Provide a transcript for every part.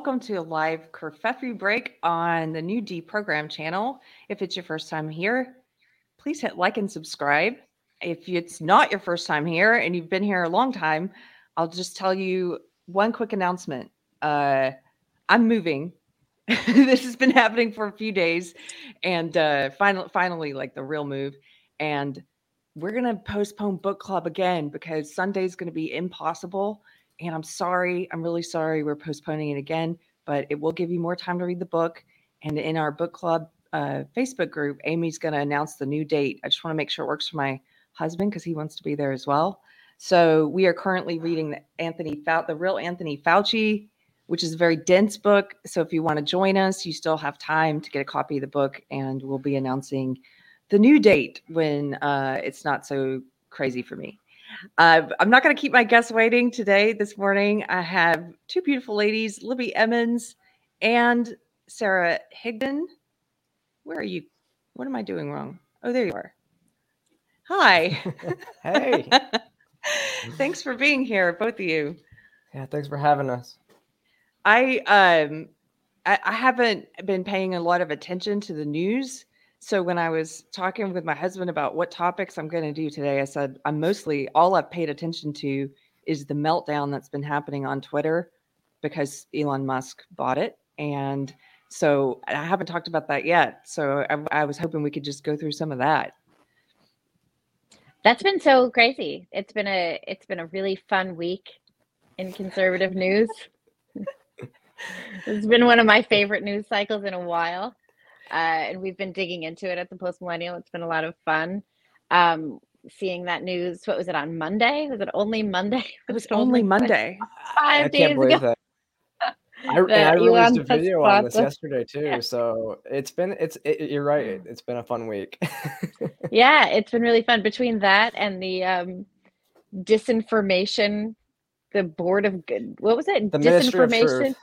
Welcome to a live Kerfefe break on the new Deprogram channel. If it's your first time here, please hit like and subscribe. If it's not your first time here and you've been here a long time, I'll just tell you one quick announcement. Uh, I'm moving. this has been happening for a few days, and uh, finally, finally, like the real move. And we're gonna postpone book club again because Sunday's gonna be impossible and I'm sorry, I'm really sorry we're postponing it again, but it will give you more time to read the book. And in our book club uh, Facebook group, Amy's going to announce the new date. I just want to make sure it works for my husband because he wants to be there as well. So we are currently reading the Anthony Fau- the real Anthony Fauci, which is a very dense book. So if you want to join us, you still have time to get a copy of the book, and we'll be announcing the new date when uh, it's not so crazy for me. Uh, I'm not going to keep my guests waiting today. This morning, I have two beautiful ladies, Libby Emmons and Sara Higdon. Where are you? What am I doing wrong? Oh, there you are. Hi. hey. thanks for being here, both of you. Yeah, thanks for having us. I um I, I haven't been paying a lot of attention to the news so when I was talking with my husband about what topics I'm going to do today, I said I'm mostly all I've paid attention to is the meltdown that's been happening on Twitter because Elon Musk bought it. And so I haven't talked about that yet. So I, I was hoping we could just go through some of that. That's been so crazy. It's been a it's been a really fun week in conservative news. it's been one of my favorite news cycles in a while uh, and we've been digging into it at the Post Millennial. It's been a lot of fun. Um, seeing that news. What was it on Monday? Was it only Monday? It was only Monday. Five I days ago. That. I, I released a video on this yesterday too. Yeah. So it's been it's it, you're right. It's been a fun week. yeah, it's been really fun between that and the um disinformation the board of good what was it the disinformation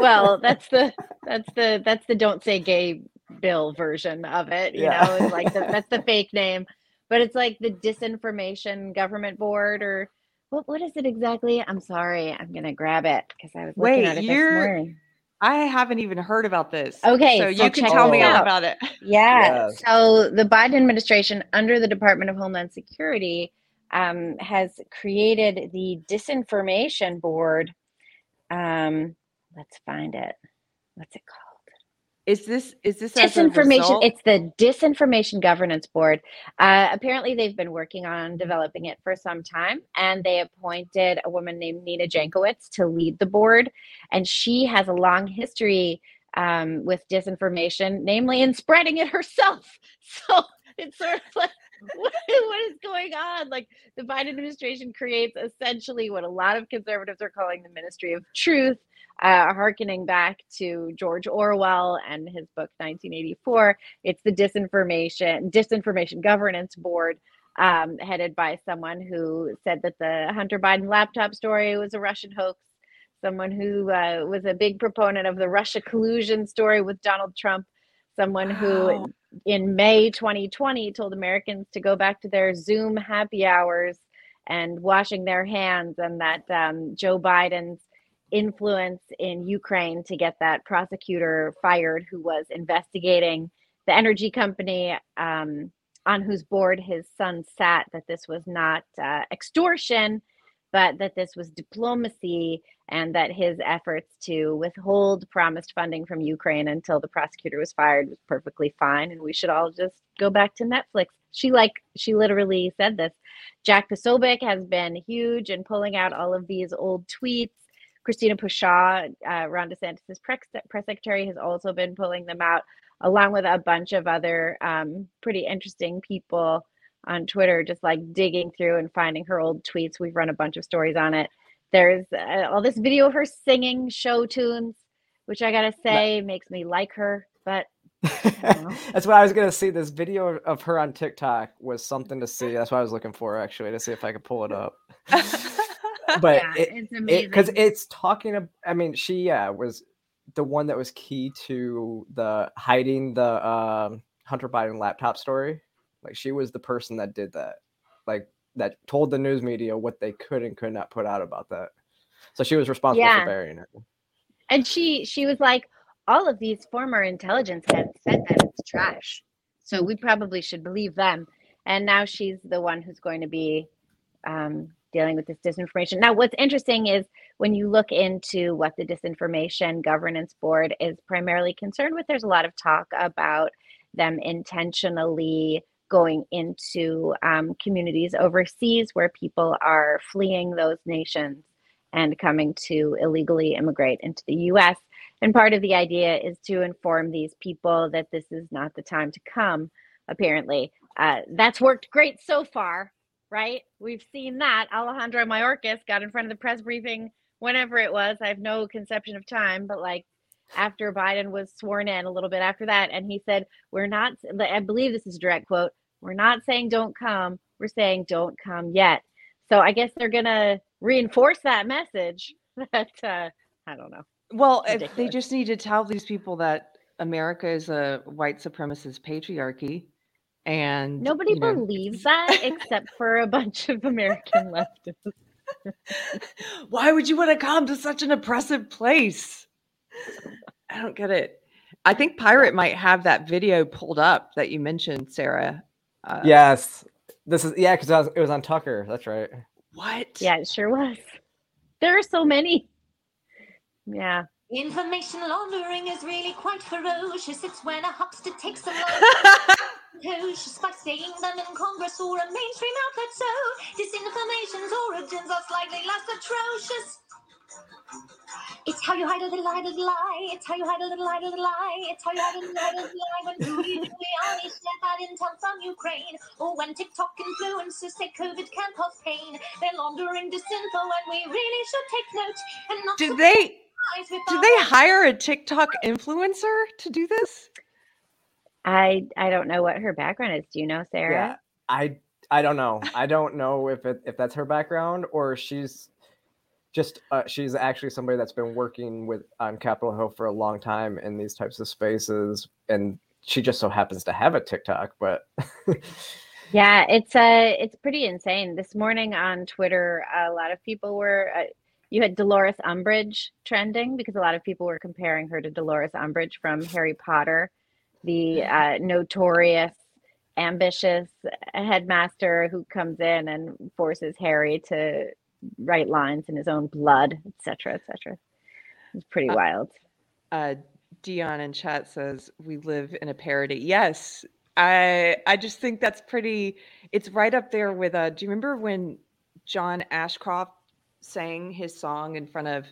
well, that's the that's the that's the don't say gay bill version of it. You yeah. know, it's like the, that's the fake name, but it's like the disinformation government board or what what is it exactly? I'm sorry, I'm gonna grab it because I was looking Wait, at it you're, this morning. I haven't even heard about this. Okay, so, so you can tell me all about it. Yeah. Yes. So the Biden administration, under the Department of Homeland Security, um, has created the disinformation board. Um, Let's find it. What's it called? Is this is this disinformation? It's the Disinformation Governance Board. Uh, apparently, they've been working on developing it for some time, and they appointed a woman named Nina Jankowicz to lead the board, and she has a long history um, with disinformation, namely in spreading it herself. So it's sort of like what, what is going on? Like the Biden administration creates essentially what a lot of conservatives are calling the Ministry of Truth, uh, harkening back to George Orwell and his book 1984. It's the disinformation disinformation governance board. Um, headed by someone who said that the Hunter Biden laptop story was a Russian hoax, someone who uh, was a big proponent of the Russia collusion story with Donald Trump, someone who in May 2020 told Americans to go back to their Zoom happy hours and washing their hands, and that um, Joe Biden's influence in Ukraine to get that prosecutor fired who was investigating the energy company um, on whose board his son sat, that this was not uh, extortion, but that this was diplomacy and that his efforts to withhold promised funding from Ukraine until the prosecutor was fired was perfectly fine and we should all just go back to Netflix. She like she literally said this. Jack Posobiec has been huge in pulling out all of these old tweets. Christina Pushaw, uh, Ron DeSantis' press, press secretary, has also been pulling them out, along with a bunch of other um, pretty interesting people on Twitter, just like digging through and finding her old tweets. We've run a bunch of stories on it. There's uh, all this video of her singing show tunes, which I gotta say makes me like her. But that's what I was gonna see. This video of her on TikTok was something to see. That's what I was looking for actually to see if I could pull it up. but yeah, it, it's amazing because it, it's talking. I mean, she yeah was the one that was key to the hiding the um, Hunter Biden laptop story like she was the person that did that. Like that told the news media what they could and could not put out about that. So she was responsible yeah. for burying it. and she she was like, all of these former intelligence heads said that it's trash, so we probably should believe them. And now she's the one who's going to be um, dealing with this disinformation. Now, what's interesting is when you look into what the Disinformation Governance Board is primarily concerned with, there's a lot of talk about them intentionally going into um, communities overseas where people are fleeing those nations and coming to illegally immigrate into the US. And part of the idea is to inform these people that this is not the time to come, apparently. Uh, that's worked great so far, right? We've seen that. Alejandro Mayorkas got in front of the press briefing whenever it was. I have no conception of time, but like after Biden was sworn in a little bit after that. And he said, We're not, I believe this is a direct quote, we're not saying don't come, we're saying don't come yet. So I guess they're going to reinforce that message that, uh, I don't know. Well, if they just need to tell these people that America is a white supremacist patriarchy. And nobody you know, believes that except for a bunch of American leftists. Why would you want to come to such an oppressive place? I don't get it. I think Pirate might have that video pulled up that you mentioned, Sara. Uh, yes, this is yeah, because it was on Tucker. That's right. What? Yeah, it sure was. There are so many. Yeah. Information laundering is really quite ferocious. It's when a huckster takes a cautious by saying them in Congress or a mainstream outlet. So disinformation's origins are slightly less atrocious. It's how you hide a little, a little lie. It's how you hide a little, a little lie. It's how you hide a little, a little lie. When Rudy Giuliani shared that intel from Ukraine, or when TikTok influencers say COVID can cause pain, they're laundering disinfo, and we really should take note and not. Do they? Do they hire a TikTok influencer to do this? I I don't know what her background is. Do you know, Sara? Yeah, I I don't know. I don't know if it if that's her background or she's just uh, she's actually somebody that's been working with on Capitol Hill for a long time in these types of spaces, and she just so happens to have a TikTok. But yeah, it's uh it's pretty insane. This morning on Twitter, a lot of people were. Uh, you had Dolores Umbridge trending because a lot of people were comparing her to Dolores Umbridge from Harry Potter, the uh, notorious, ambitious headmaster who comes in and forces Harry to write lines in his own blood, etc., etc. It's pretty uh, wild. Uh, Dion in chat says we live in a parody. Yes, I I just think that's pretty. It's right up there with. Uh, do you remember when John Ashcroft sang his song in front of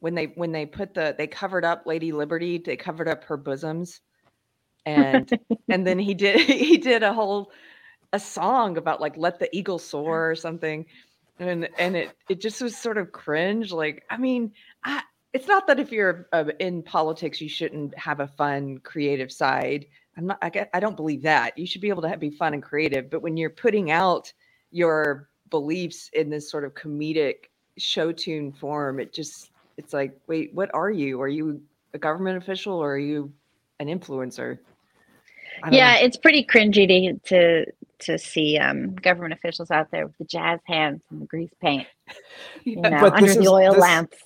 when they when they put the they covered up Lady Liberty, they covered up her bosoms, and and then he did he did a whole a song about like let the eagle soar or something and and it it just was sort of cringe like i mean i it's not that if you're uh, in politics you shouldn't have a fun creative side. I'm not i, get, I don't believe that. You should be able to have, be fun and creative but when you're putting out your beliefs in this sort of comedic show tune form it just it's like wait what are you? Are you a government official or are you an influencer yeah know. it's pretty cringy to to to see um, government officials out there with the jazz hands and the grease paint, you know, but under the is, oil this, lamps.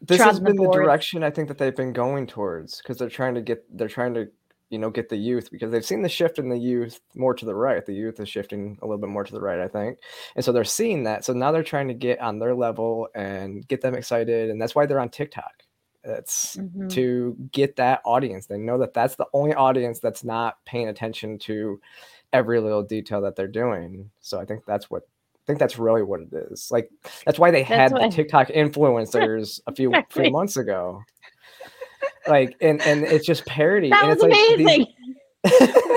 This has been the, the direction I think that they've been going towards because they're trying to get they're trying to you know get the youth because they've seen the shift in the youth more to the right. The youth is shifting a little bit more to the right, I think, and so they're seeing that. So now they're trying to get on their level and get them excited, and that's why they're on TikTok. It's mm-hmm. to get that audience. They know that that's the only audience that's not paying attention to every little detail that they're doing. So I think that's what I think that's really what it is. Like that's why they that's had the TikTok influencers a few few months ago. Like and and it's just parody. That and was it's amazing. Like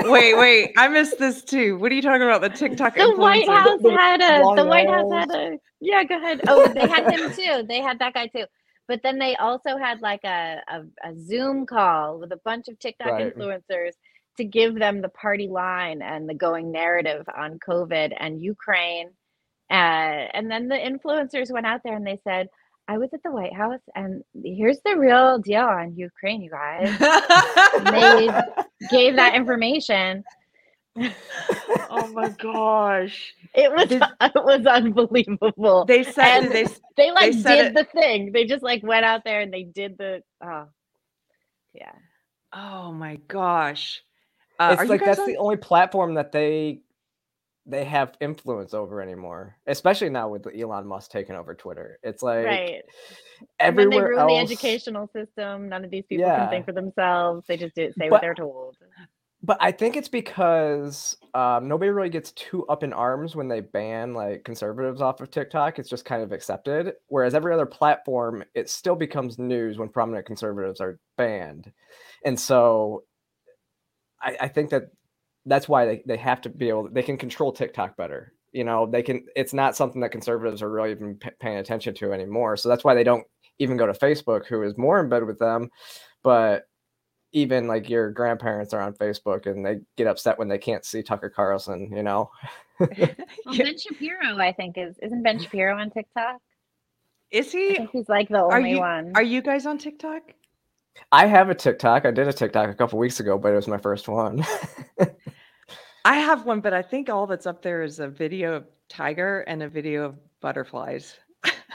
wait, wait, I missed this too. What are you talking about? The TikTok The White House had a the White House had a yeah, go ahead. Oh, they had him too. They had that guy too. But then they also had like a, a, a Zoom call with a bunch of TikTok right. influencers to give them the party line and the going narrative on COVID and Ukraine. Uh, and then the influencers went out there and they said, I was at the White House and here's the real deal on Ukraine, you guys. they gave that information. Oh my gosh. It was Did, it was unbelievable. They said and they they like they did it, the thing. They just like went out there and they did the oh yeah. Oh my gosh. Uh, it's like that's on? the only platform that they they have influence over anymore, especially now with Elon Musk taking over Twitter. It's like right. everywhere they ruin else, the educational system. None of these people yeah. can think for themselves. They just do, say but, what they're told. But I think it's because um, nobody really gets too up in arms when they ban like conservatives off of TikTok. It's just kind of accepted. Whereas every other platform, it still becomes news when prominent conservatives are banned. And so I, I think that that's why they, they have to be able they can control TikTok better. You know, they can it's not something that conservatives are really even p- paying attention to anymore. So that's why they don't even go to Facebook, who is more in bed with them. But even like your grandparents are on Facebook and they get upset when they can't see Tucker Carlson, you know. well, Ben Shapiro, I think, is isn't Ben Shapiro on TikTok? Is he? he's like the only are you, one. Are you guys on TikTok? I have a TikTok. I did a TikTok a couple weeks ago, but it was my first one. I have one, but I think all that's up there is a video of tiger and a video of butterflies.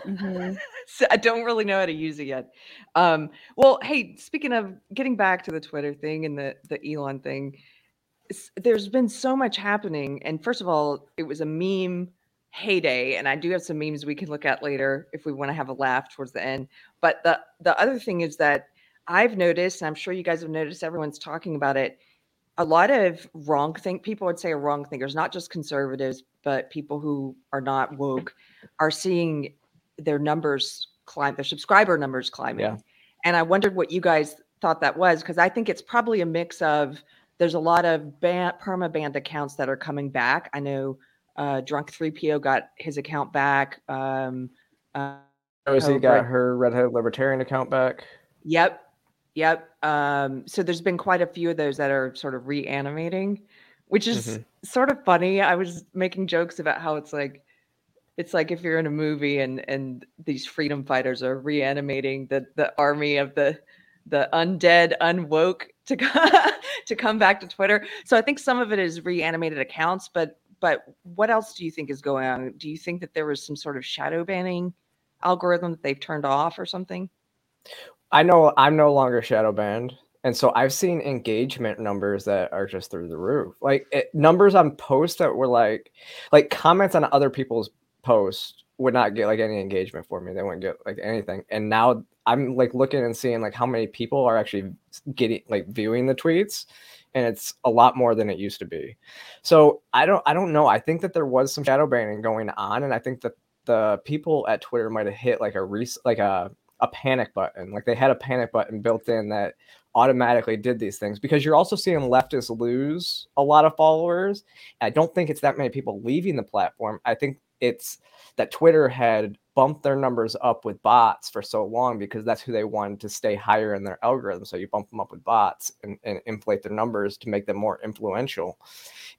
Mm-hmm. so I don't really know how to use it yet. Um, well, hey, speaking of getting back to the Twitter thing and the the Elon thing, there's been so much happening. And first of all, it was a meme heyday, and I do have some memes we can look at later if we want to have a laugh towards the end. But the the other thing is that I've noticed, and I'm sure you guys have noticed, everyone's talking about it. A lot of wrong think people would say wrong thinkers, not just conservatives, but people who are not woke, are seeing their numbers climb, their subscriber numbers climbing. Yeah. And I wondered what you guys thought that was because I think it's probably a mix of there's a lot of ban- perma banned accounts that are coming back. I know uh, Drunk 3PO got his account back. Um, uh, Rosie got her Redhead Libertarian account back. Yep. Yep. Um, so there's been quite a few of those that are sort of reanimating, which is mm-hmm. sort of funny. I was making jokes about how it's like it's like if you're in a movie and and these freedom fighters are reanimating the the army of the the undead unwoke to to come back to Twitter. So I think some of it is reanimated accounts, but but what else do you think is going on? Do you think that there was some sort of shadow banning algorithm that they've turned off or something? I know I'm no longer shadow banned. And so I've seen engagement numbers that are just through the roof. Like it, numbers on posts that were like like comments on other people's posts would not get like any engagement for me. They wouldn't get like anything. And now I'm like looking and seeing like how many people are actually getting like viewing the tweets and it's a lot more than it used to be. So I don't I don't know. I think that there was some shadow banning going on and I think that the people at Twitter might have hit like a re- like a a panic button. Like they had a panic button built in that automatically did these things because you're also seeing leftists lose a lot of followers. I don't think it's that many people leaving the platform. I think it's that Twitter had bumped their numbers up with bots for so long because that's who they wanted to stay higher in their algorithm. So you bump them up with bots and, and inflate their numbers to make them more influential.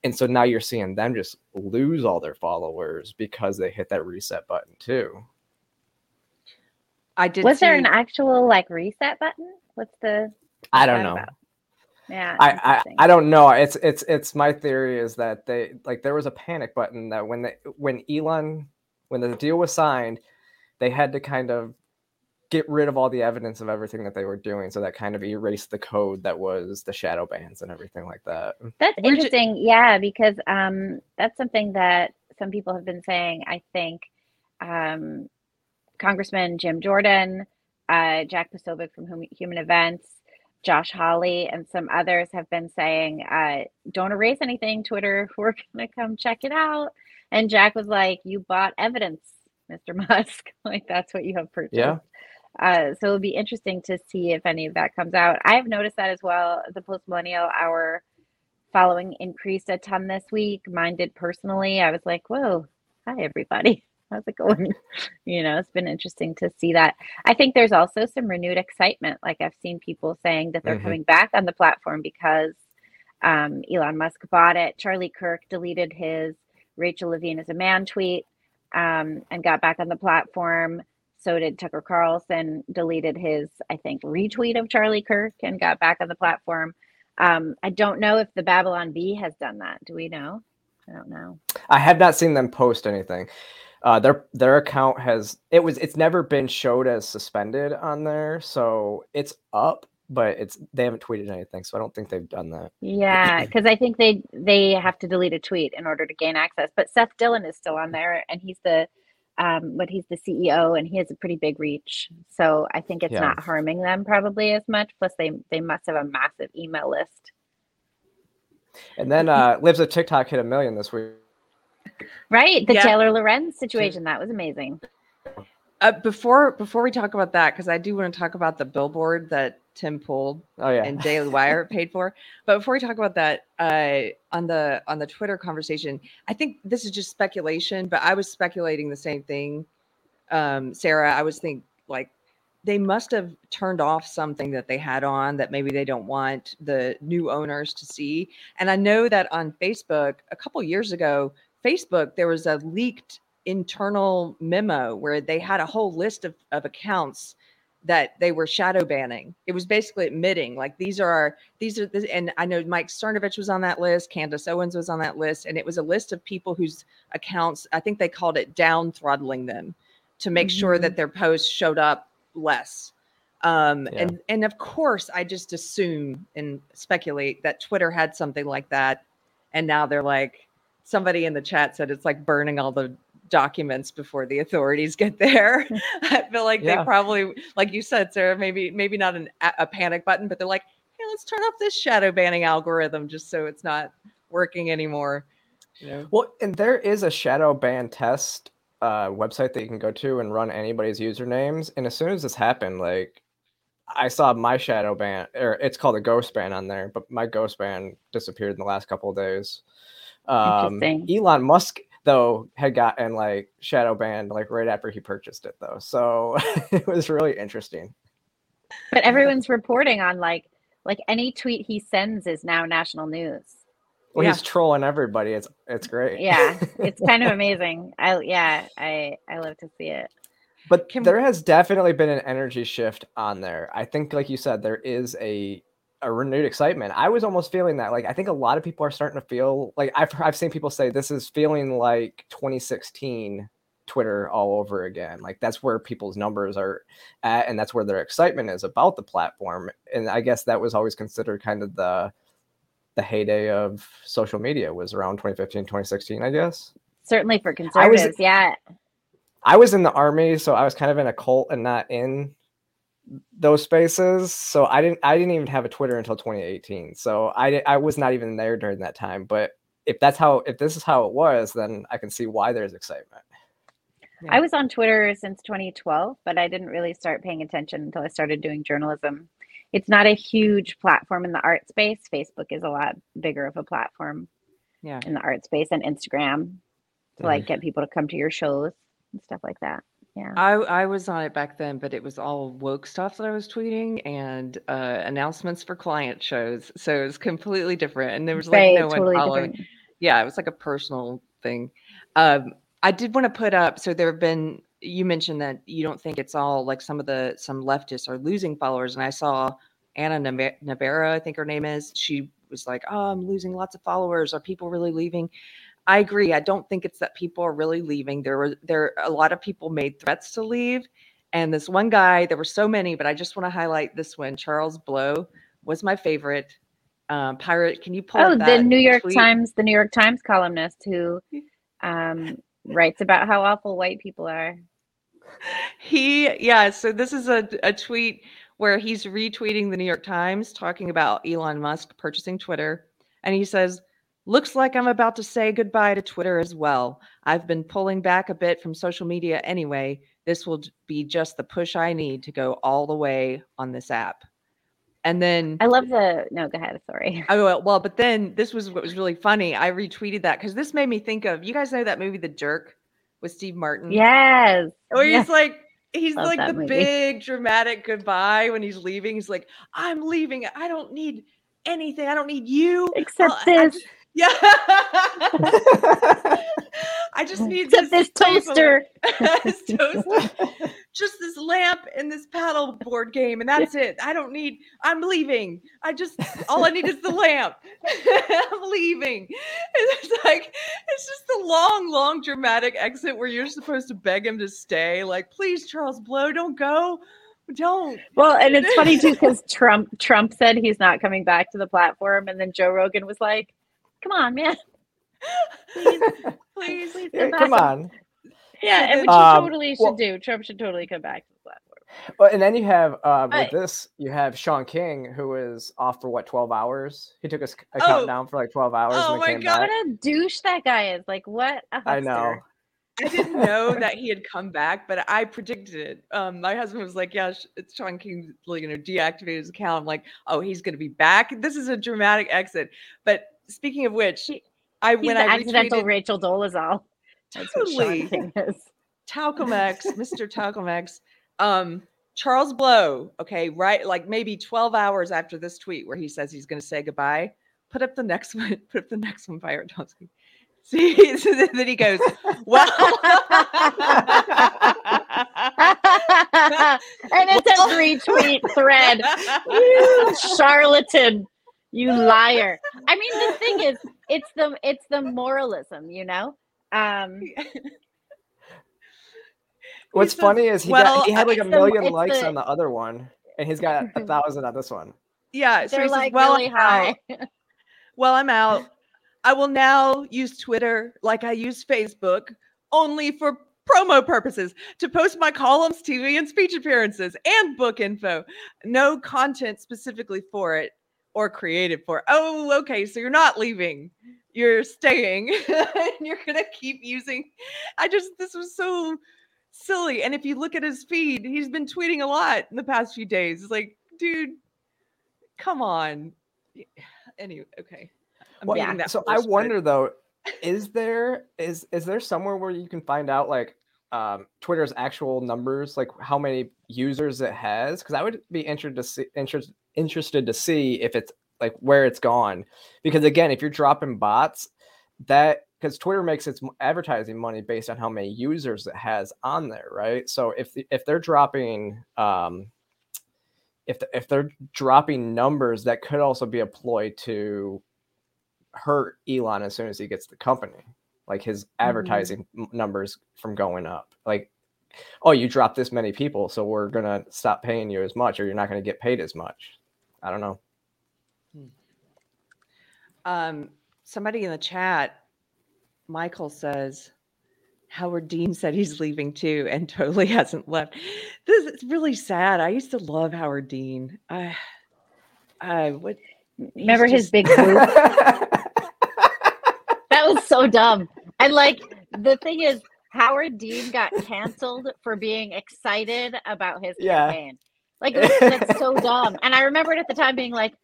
And so now you're seeing them just lose all their followers because they hit that reset button too. I did. Was see... there an actual like reset button? What's the? What's I don't know. About? Yeah, I, I I don't know. It's it's it's my theory is that they like there was a panic button that when they when Elon when the deal was signed, they had to kind of get rid of all the evidence of everything that they were doing, so that kind of erased the code that was the shadow bans and everything like that. That's interesting, yeah, because um, that's something that some people have been saying. I think um, Congressman Jim Jordan, uh, Jack Posobiec from Human Events, Josh Hawley and some others have been saying, uh, don't erase anything, Twitter. We're going to come check it out. And Jack was like, you bought evidence, Mr. Musk. like, that's what you have purchased. Yeah. Uh, so it'll be interesting to see if any of that comes out. I have noticed that as well. The post millennial hour following increased a ton this week. Mine did personally. I was like, whoa, hi, everybody how's it going? you know, it's been interesting to see that. I think there's also some renewed excitement. Like I've seen people saying that they're mm-hmm. coming back on the platform because um, Elon Musk bought it. Charlie Kirk deleted his Rachel Levine is a man tweet um, and got back on the platform. So did Tucker Carlson, deleted his, I think, retweet of Charlie Kirk and got back on the platform. Um, I don't know if the Babylon Bee has done that. Do we know? I don't know. I have not seen them post anything. Uh, their their account has it was it's never been showed as suspended on there, so it's up, but it's they haven't tweeted anything, so I don't think they've done that. Yeah, because I think they they have to delete a tweet in order to gain access. But Seth Dillon is still on there, and he's the um, but he's the CEO, and he has a pretty big reach. So I think it's yeah. not harming them probably as much. Plus, they they must have a massive email list. And then uh, Libs of TikTok hit a million this week. Right, the yeah. Taylor Lorenz situation that was amazing. Uh, before before we talk about that, because I do want to talk about the billboard that Tim pulled oh, yeah. and Daily Wire paid for. But before we talk about that, uh, on the on the Twitter conversation, I think this is just speculation, but I was speculating the same thing. Um, Sara, I was think like they must have turned off something that they had on that maybe they don't want the new owners to see. And I know that on Facebook a couple years ago, Facebook there was a leaked internal memo where they had a whole list of, of accounts that they were shadow banning. It was basically admitting like these are our these are and I know Mike Cernovich was on that list, Candace Owens was on that list, and it was a list of people whose accounts I think they called it down throttling them to make mm-hmm. sure that mm-hmm. their posts showed up less. Um, yeah. and and of course I just assume and speculate that Twitter had something like that, and now they're like somebody in the chat said it's like burning all the documents before the authorities get there. I feel like yeah. they probably, like you said, Sara, maybe maybe not an, a panic button, but they're like, hey, let's turn off this shadow banning algorithm just so it's not working anymore. You know? Well, and there is a shadow ban test uh, website that you can go to and run anybody's usernames. And as soon as this happened, like I saw my shadow ban, or it's called a ghost ban on there, but my ghost ban disappeared in the last couple of days. Um, Elon Musk though had gotten like shadow banned like right after he purchased it though. So it was really interesting. But everyone's reporting on like like any tweet he sends is now national news. Well, yeah. he's trolling everybody. It's it's great. Yeah, it's kind of amazing. I yeah, I I love to see it. But Can there has definitely been an energy shift on there. I think, like you said, there is a a renewed excitement. I was almost feeling that. Like I think a lot of people are starting to feel like I've I've seen people say this is feeling like 2016 Twitter all over again. Like that's where people's numbers are at, and that's where their excitement is about the platform. And I guess that was always considered kind of the the heyday of social media was around 2015, 2016, I guess. Certainly for conservatives, was, yeah. I was in the army, so I was kind of in a cult and not in those spaces. So I didn't I didn't even have a Twitter until 2018. So I I was not even there during that time. But if that's how if this is how it was, then I can see why there's excitement. I was on Twitter since 2012, but I didn't really start paying attention until I started doing journalism. It's not a huge platform in the art space. Facebook is a lot bigger of a platform yeah. in the art space and Instagram to like get people to come to your shows and stuff like that. Yeah. I I was on it back then, but it was all woke stuff that I was tweeting and uh, announcements for client shows. So it was completely different, and there was like right, no totally one following. Different. Yeah, it was like a personal thing. Um, I did want to put up. So there have been. You mentioned that you don't think it's all like some of the some leftists are losing followers, and I saw Anna Navarra, I think her name is. She was like, "Oh, I'm losing lots of followers. Are people really leaving?" I agree. I don't think it's that people are really leaving. There were there a lot of people made threats to leave, and this one guy. There were so many, but I just want to highlight this one. Charles Blow was my favorite. Um, pirate, can you pull? Oh, the New York tweet? Times, the New York Times columnist who um, writes about how awful white people are. He, yeah. So this is a, a tweet where he's retweeting the New York Times talking about Elon Musk purchasing Twitter, and he says Looks like I'm about to say goodbye to Twitter as well. I've been pulling back a bit from social media anyway. This will be just the push I need to go all the way on this app. And then I love the no, go ahead. Sorry. Oh well, well, but then this was what was really funny. I retweeted that because this made me think of you guys know that movie The Jerk with Steve Martin. Yes. Where yes. he's like he's love like the movie. big dramatic goodbye when he's leaving. He's like, I'm leaving. I don't need anything. I don't need you except this. I, yeah. I just need Except this, this toaster. toaster. just this lamp and this paddle board game, and that's it. I don't need. I'm leaving. I just all I need is the lamp. I'm leaving. And it's like it's just the long, long dramatic exit where you're supposed to beg him to stay. Like, please, Charles Blow, don't go. Don't. Well, and it's funny too because Trump Trump said he's not coming back to the platform, and then Joe Rogan was like, "Come on, man, please, please, please yeah, come on." Yeah, and which um, totally should well, do. Trump should totally come back to the platform. Well, and then you have um, with this, you have Shaun King, who is off for what twelve hours. He took a, a oh. countdown for like twelve hours. Oh my god, back. what a douche that guy is! Like, what? I know. I didn't know that he had come back, but I predicted it. Um, my husband was like, "Yeah, it's Shaun King, you know, deactivated his account." I'm like, "Oh, he's going to be back. This is a dramatic exit." But speaking of which, I when I accidental retweeted, Rachel Dolezal. Totally. Talcum X, Mr. Talcum X. Um, Charles Blow, okay, right, like maybe 12 hours after this tweet where he says he's going to say goodbye, put up the next one, put up the next one, Pirate Tomsky. See, so then he goes, well. and it's a retweet thread. You charlatan, you liar. I mean, the thing is, it's the it's the moralism, you know. Um, What's says, funny is he well, got he had like a million the, likes the, on the other one, and he's got a thousand on this one. Yeah, so they're like says, well, really high. well, I'm out. I will now use Twitter like I use Facebook only for promo purposes to post my columns, TV, and speech appearances and book info. No content specifically for it or created for. Oh, okay. So you're not leaving you're staying and you're going to keep using. I just, this was so silly. And if you look at his feed, he's been tweeting a lot in the past few days. It's like, dude, come on. Anyway, okay. Well, yeah. So I wonder though, is there is is there somewhere where you can find out like um, Twitter's actual numbers, like how many users it has? Because I would be interested to see interest, interested to see if it's like where it's gone because again if you're dropping bots that because twitter makes its advertising money based on how many users it has on there right so if if they're dropping um if if they're dropping numbers that could also be a ploy to hurt elon as soon as he gets the company like his mm-hmm. advertising mm-hmm. numbers from going up like oh you dropped this many people so we're gonna stop paying you as much or you're not gonna get paid as much i don't know um, somebody in the chat, Michael says, Howard Dean said he's leaving too and totally hasn't left. This is really sad. I used to love Howard Dean. I, I would remember his big group? that was so dumb. And like the thing is, Howard Dean got canceled for being excited about his yeah. campaign. Like that's so dumb. And I remembered at the time being like,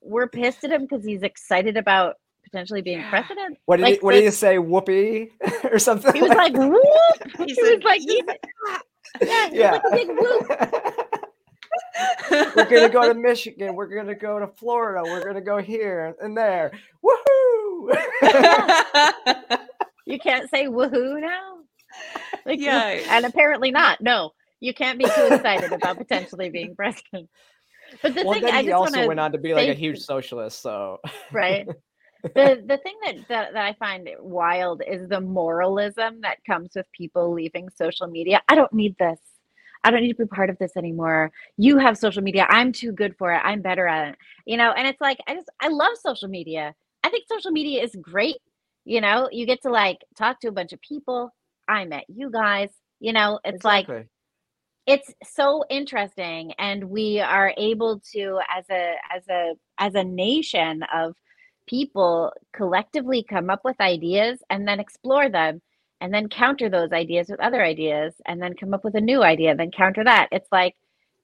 we're pissed at him because he's excited about potentially being president. What did, like, he, what did he say? Whoopee or something? He was like, whoop. He, he was like, yeah, yeah. Like we're gonna go to Michigan. We're gonna go to Florida. We're gonna go here and there. Woohoo! you can't say woohoo now. Like, yeah, and apparently not. No, you can't be too excited about potentially being president. But the well, thing, then I he also went on to be like a huge socialist. So right. the the thing that, that that I find wild is the moralism that comes with people leaving social media. I don't need this. I don't need to be part of this anymore. You have social media. I'm too good for it. I'm better at it. You know, and it's like I just I love social media. I think social media is great. You know, you get to like talk to a bunch of people. I met you guys. You know, it's exactly. like it's so interesting and we are able to as a as a as a nation of people collectively come up with ideas and then explore them and then counter those ideas with other ideas and then come up with a new idea and then counter that. It's like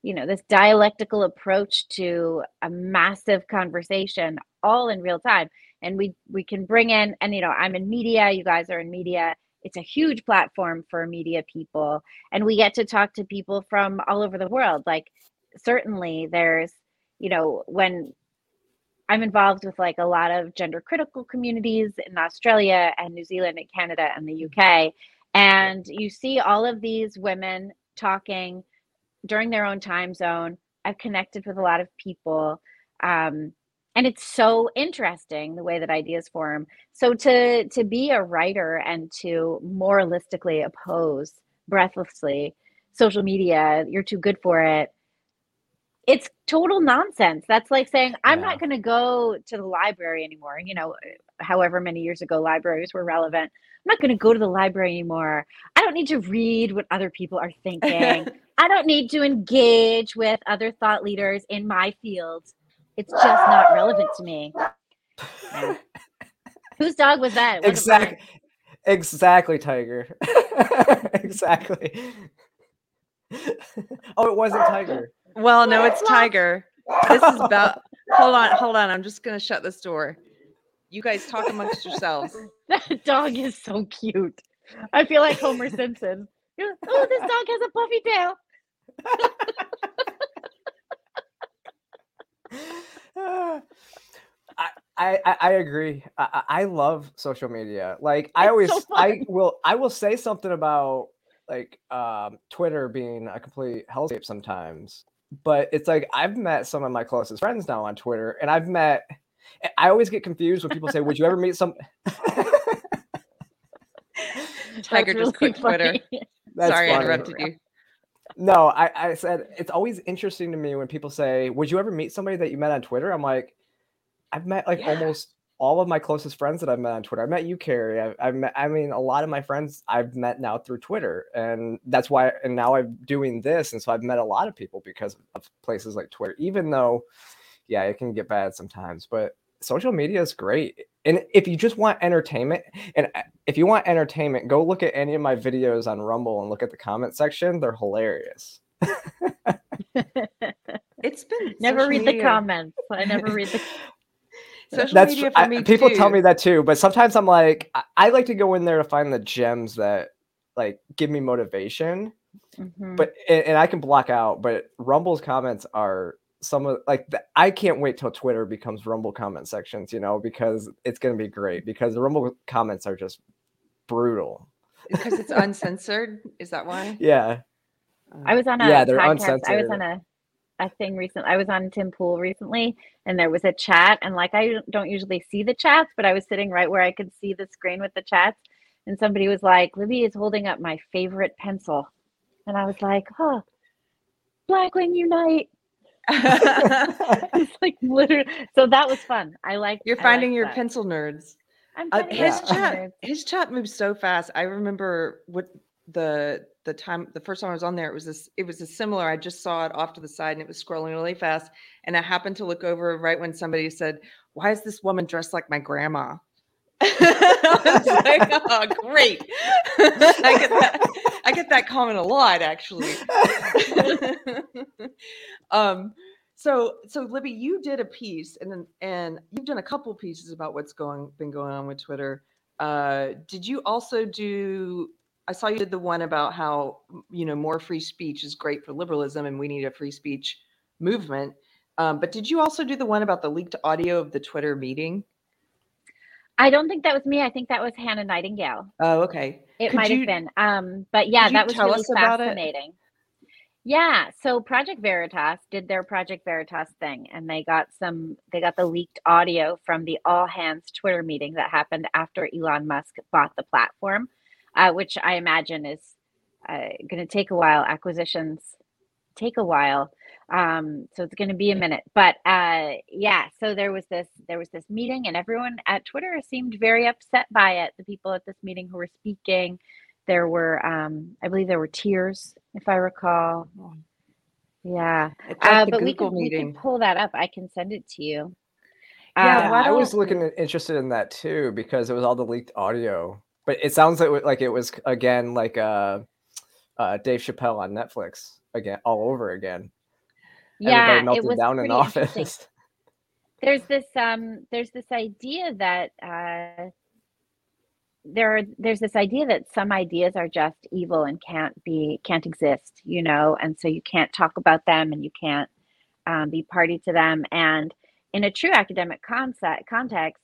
you know this dialectical approach to a massive conversation all in real time and we we can bring in and you know i'm in media you guys are in media it's a huge platform for media people and we get to talk to people from all over the world like certainly there's you know when i'm involved with like a lot of gender critical communities in australia and new zealand and canada and the uk and you see all of these women talking during their own time zone. I've connected with a lot of people. Um, and it's so interesting the way that ideas form. So to to be a writer and to moralistically oppose breathlessly social media, you're too good for it. It's total nonsense. That's like saying I'm Yeah. not going to go to the library anymore. You know, however many years ago libraries were relevant. I'm not going to go to the library anymore. I don't need to read what other people are thinking. I don't need to engage with other thought leaders in my field. It's just not relevant to me. Yeah. Whose dog was that? Was exactly. Exactly, Tiger. exactly. oh, it wasn't Tiger. Well, no, it's Tiger. This is about. Hold on, hold on. I'm just gonna shut this door. You guys talk amongst yourselves. That dog is so cute. I feel like Homer Simpson. Oh, this dog has a puffy tail. I, I I- agree. I, I love social media. Like I It's always so I will I will say something about like um Twitter being a complete hellscape sometimes. But it's like I've met some of my closest friends now on Twitter and I've met I always get confused when people say, Would you ever meet some Tiger just quit Twitter. That's Sorry, I interrupted you. No, I, I said it's always interesting to me when people say, Would you ever meet somebody that you met on Twitter? I'm like, I've met like Yeah. almost all of my closest friends that I've met on Twitter. I met you, Carrie. I've, I've met, I mean, a lot of my friends I've met now through Twitter. And that's why, and now I'm doing this. And so I've met a lot of people because of places like Twitter, even though, yeah, it can get bad sometimes, but social media is great. And if you just want entertainment, and uh, if you want entertainment, go look at any of my videos on Rumble and look at the comment section. They're hilarious. It's been never social read the comments. I never read the. Social That's media for I- me people tell me that too, but sometimes I'm like, I, I like to go in there to find the gems that like give me motivation. Mhm. But and, and I can block out, but Rumble's comments are some of like the, I can't wait till Twitter becomes Rumble comment sections, you know, because it's gonna be great because the Rumble comments are just brutal. because it's uncensored. Is that why? Yeah, I was on a Yeah, they're podcast. I was on a a thing recently. I was on Tim Pool recently, and there was a chat. And like, I don't usually see the chats, but I was sitting right where I could see the screen with the chats. And somebody was like, "Libby is holding up my favorite pencil," and I was like, "Huh, Blackwing Unite." it's like literally. So that was fun. I like. You're finding your that. pencil nerds. I'm Uh, his pencil chat, his chat moves so fast. I remember what the the time the first time I was on there. It was this. It was a similar. I just saw it off to the side, and it was scrolling really fast. And I happened to look over right when somebody said, "Why is this woman dressed like my grandma?" I was like, "Oh, great! I get that. I get that comment a lot, actually." um so so libby you did a piece and then and you've done a couple pieces about what's going been going on with twitter. Uh did you also do i saw you did the one about how you know more free speech is great for liberalism and we need a free speech movement. Um, but did you also do the one about the leaked audio of the twitter meeting I don't think that was me. I think that was Hannah Nightingale. oh okay It might have been. Um, but yeah, that was really us about it? fascinating. Yeah, so Project Veritas did their Project Veritas thing and they got some they got the leaked audio from the all hands Twitter meeting that happened after Elon Musk bought the platform, uh, which I imagine is uh, going to take a while. Acquisitions take a while. Um, so it's going to be a minute, but uh, yeah. So there was this there was this meeting, and everyone at Twitter seemed very upset by it. The people at this meeting who were speaking, there were, um, I believe, there were tears, if I recall. Yeah, it's like uh, the but we google could, we meeting could pull that up. I can send it to you. Yeah, Uh, I was looking at- interested in that too because it was all the leaked audio. But it sounds like like it was again like uh, uh Dave Chappelle on Netflix again all over again. Yeah, it was down in office. there's this um there's this idea that uh there are there's this idea that some ideas are just evil and can't be can't exist you know and so you can't talk about them and you can't um, be party to them and in a true academic concept context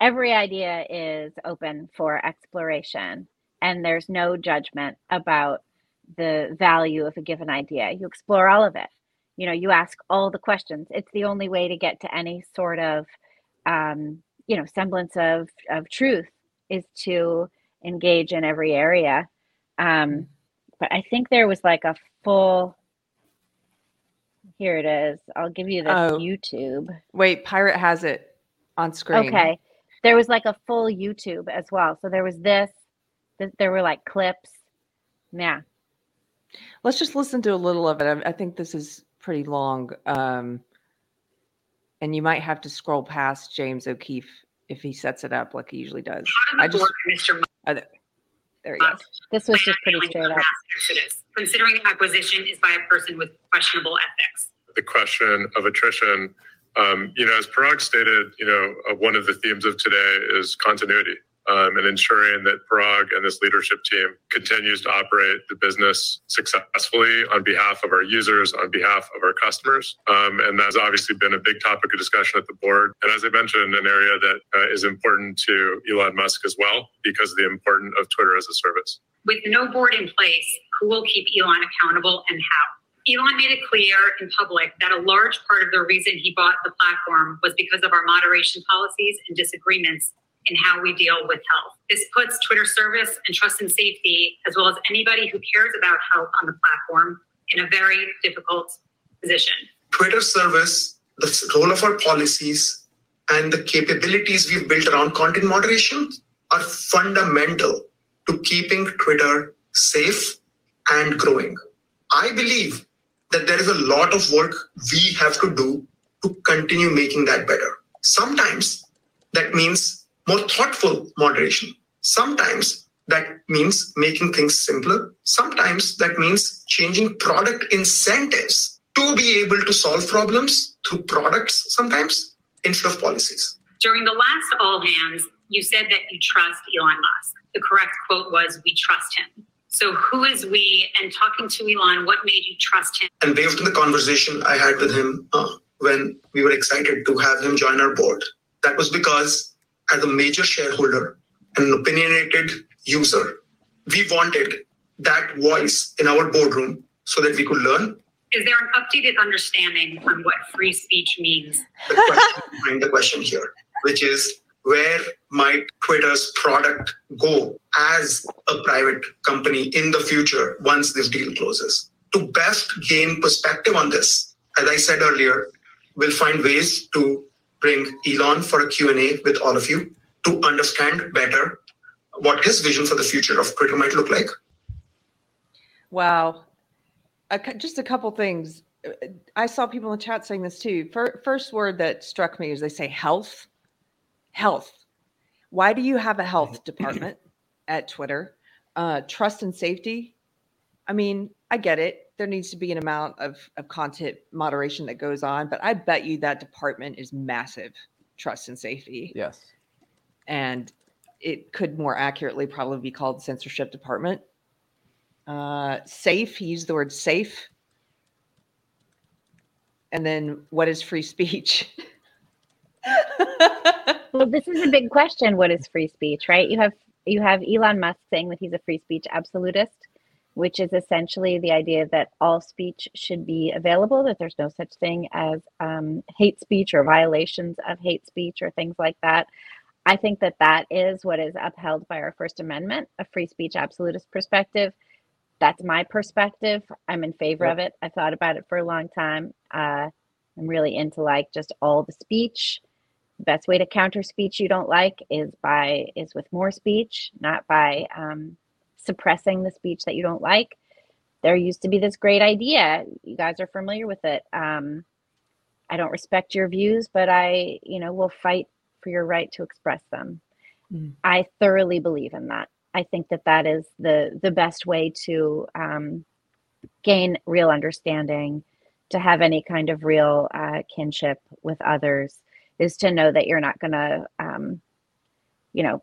every idea is open for exploration and there's no judgment about the value of a given idea. You explore all of it. You know, you ask all the questions. It's the only way to get to any sort of, um, you know, semblance of of truth is to engage in every area. Um, but I think there was like a full. Here it is. I'll give you this oh. YouTube. Wait, Pirate has it on screen. Okay. There was like a full YouTube as well. So there was this, this there were like clips. Yeah. Let's just listen to a little of it. I, I think this is pretty long. Um, and you might have to scroll past James O'Keefe if he sets it up like he usually does. I just, Mr. Uh, there he goes. This was just pretty straight up. Considering acquisition is by a person with questionable ethics. The question of attrition, um, you know, as Parag stated, you know, uh, one of the themes of today is continuity um, and ensuring that Parag and this leadership team continues to operate the business successfully on behalf of our users, on behalf of our customers. Um, and that's obviously been a big topic of discussion at the board. And as I mentioned, an area that uh, is important to Elon Musk as well, because of the importance of Twitter as a service. With no board in place, who will keep Elon accountable and how? Elon made it clear in public that a large part of the reason he bought the platform was because of our moderation policies and disagreements in how we deal with health. This puts Twitter service and trust and safety, as well as anybody who cares about health on the platform, in a very difficult position. Twitter service, the role of our policies, and the capabilities we've built around content moderation are fundamental to keeping Twitter safe and growing. I believe that there is a lot of work we have to do to continue making that better. Sometimes that means more thoughtful moderation. Sometimes that means making things simpler. Sometimes that means changing product incentives to be able to solve problems through products sometimes instead of policies. During the last all hands, you said that you trust Elon Musk. The correct quote was, We trust him. So, who is we? And talking to Elon, what made you trust him? And based on the conversation I had with him uh, when we were excited to have him join our board, that was because as a major shareholder and an opinionated user, we wanted that voice in our boardroom so that we could learn. Is there an updated understanding on what free speech means? The question behind the question here, which is where might Twitter's product go as a private company in the future once this deal closes? To best gain perspective on this, as I said earlier, we'll find ways to bring Elon for a Q&A with all of you to understand better what his vision for the future of Twitter might look like. Wow. just a couple things. I saw people in the chat saying this too. First word that struck me is they say health. Health. Why do you have a health department at Twitter? Uh, trust and safety. I mean, I get it there needs to be an amount of, of content moderation that goes on, but I bet you that department is massive trust and safety. Yes. And it could more accurately probably be called censorship department. Uh, safe, he used the word safe. And then what is free speech? well, this is a big question. What is free speech, right? You have you have Elon Musk saying that he's a free speech absolutist which is essentially the idea that all speech should be available, that there's no such thing as um, hate speech or violations of hate speech or things like that. I think that that is what is upheld by our First Amendment, a free speech absolutist perspective. That's my perspective. I'm in favor yep. of it. I thought about it for a long time. Uh, I'm really into like just all the speech. The best way to counter speech you don't like is by is with more speech, not by um, suppressing the speech that you don't like. There used to be this great idea. You guys are familiar with it. Um, I don't respect your views, but I, you know, will fight for your right to express them. Mm. I thoroughly believe in that. I think that that is the the best way to um, gain real understanding, to have any kind of real uh, kinship with others, is to know that you're not going to, um, you know,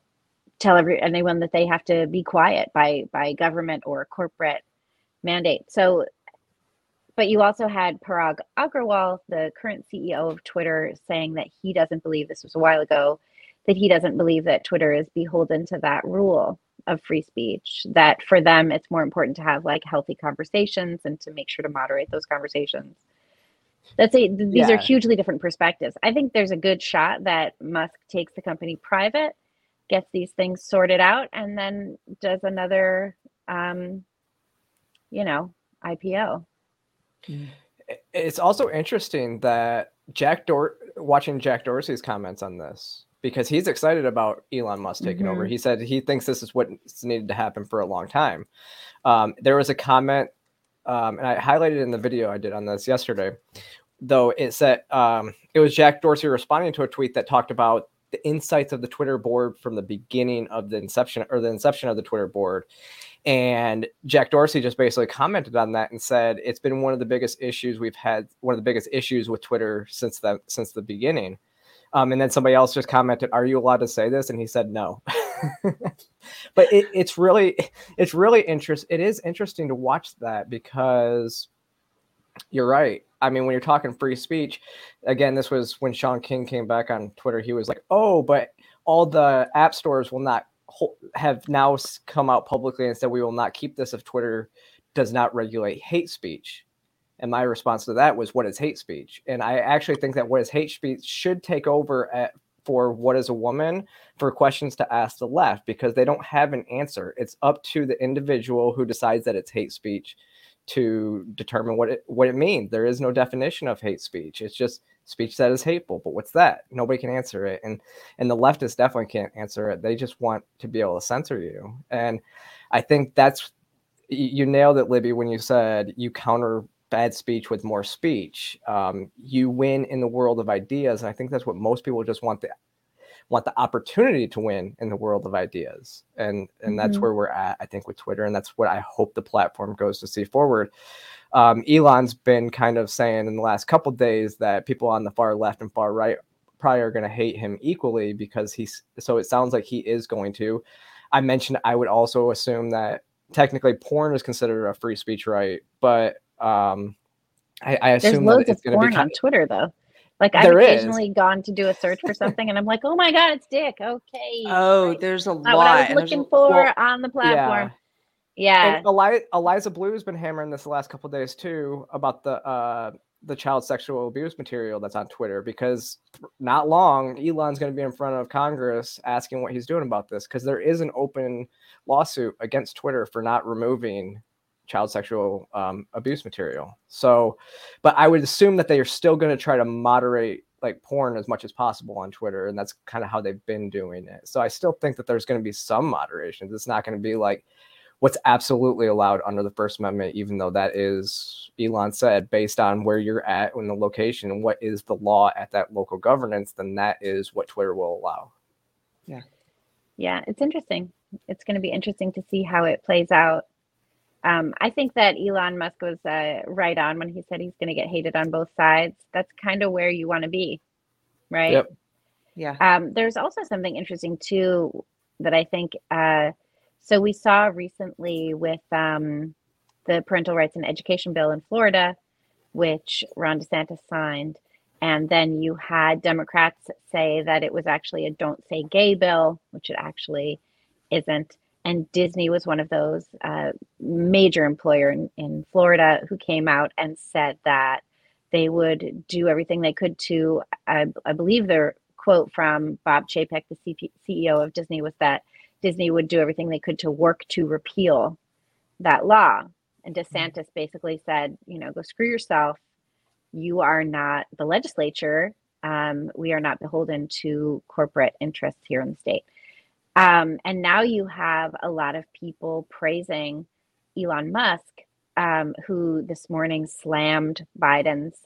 tell every anyone that they have to be quiet by by government or corporate mandate. So, but you also had Parag Agrawal, the current CEO of Twitter, saying that he doesn't believe this was a while ago that he doesn't believe that Twitter is beholden to that rule. of free speech that for them it's more important to have like healthy conversations and to make sure to moderate those conversations that's a these yeah. are hugely different perspectives i think there's a good shot that musk takes the company private gets these things sorted out and then does another um you know ipo it's also interesting that jack Dor watching jack dorsey's comments on this because he's excited about Elon Musk taking mm-hmm. over. He said he thinks this is what's needed to happen for a long time. Um, there was a comment, um, and I highlighted in the video I did on this yesterday, though it said um, it was Jack Dorsey responding to a tweet that talked about the insights of the Twitter board from the beginning of the inception or the inception of the Twitter board. And Jack Dorsey just basically commented on that and said it's been one of the biggest issues we've had, one of the biggest issues with Twitter since the since the beginning. Um, and then somebody else just commented, "Are you allowed to say this?" And he said, "No." but it, it's really, it's really interest. It is interesting to watch that because you're right. I mean, when you're talking free speech, again, this was when Shaun King came back on Twitter. He was like, "Oh, but all the app stores will not have now come out publicly and said we will not keep this if Twitter does not regulate hate speech." And my response to that was, what is hate speech? And I actually think that what is hate speech should take over at, for what is a woman for questions to ask the left because they don't have an answer. It's up to the individual who decides that it's hate speech to determine what it what it means. There is no definition of hate speech. It's just speech that is hateful. But what's that? Nobody can answer it. And and the leftists definitely can't answer it. They just want to be able to censor you. And I think that's you nailed it, Libby, when you said you counter bad speech with more speech. Um, you win in the world of ideas, and I think that's what most people just want the want the opportunity to win in the world of ideas, and and that's mm-hmm. where we're at. I think with Twitter, and that's what I hope the platform goes to see forward. Um, Elon's been kind of saying in the last couple days that people on the far left and far right probably are going to hate him equally because he's so it sounds like he is going to. I mentioned I would also assume that technically porn is considered a free speech right, but um, I, I assume there's loads of porn on Twitter though. Like I've occasionally is. gone to do a search for something, and I'm like, "Oh my god, it's Dick." Okay. Oh, right. there's a lot. What I was looking for well, on the platform. Yeah. yeah. Eli- Eliza Bleu has been hammering this the last couple days too about the uh, the child sexual abuse material that's on Twitter because not long Elon's going to be in front of Congress asking what he's doing about this because there is an open lawsuit against Twitter for not removing child sexual um, abuse material. So, but I would assume that they are still going to try to moderate like porn as much as possible on Twitter, and that's kind of how they've been doing it. So I still think that there's going to be some moderation. It's not going to be like what's absolutely allowed under the First Amendment, even though that is Elon said based on where you're at in the location and what is the law at that local governance, then that is what Twitter will allow. Yeah. Yeah, it's interesting. It's going to be interesting to see how it plays out um, I think that Elon Musk was uh, right on when he said he's going to get hated on both sides. That's kind of where you want to be, right? Yep. Yeah. Um, there's also something interesting too that I think. Uh, so we saw recently with um, the parental rights and education bill in Florida, which Ron DeSantis signed, and then you had Democrats say that it was actually a "Don't Say Gay" bill, which it actually isn't and Disney was one of those uh, major employer in, in Florida who came out and said that they would do everything they could to. I, I believe their quote from Bob Chapek, the CP, CEO of Disney, was that Disney would do everything they could to work to repeal that law. And DeSantis basically said, you know, go screw yourself. You are not the legislature. Um, we are not beholden to corporate interests here in the state. Um, and now you have a lot of people praising Elon Musk, um, who this morning slammed Biden's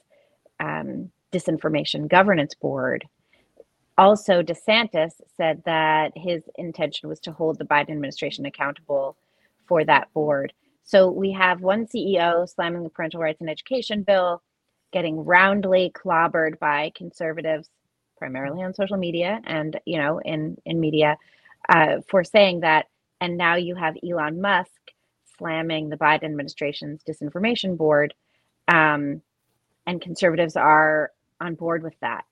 um, disinformation governance board. Also, DeSantis said that his intention was to hold the Biden administration accountable for that board. So we have one CEO slamming the parental rights and education bill, getting roundly clobbered by conservatives, primarily on social media and you know in in media uh, for saying that. And now you have Elon Musk slamming the Biden administration's disinformation board. Um, and conservatives are on board with that.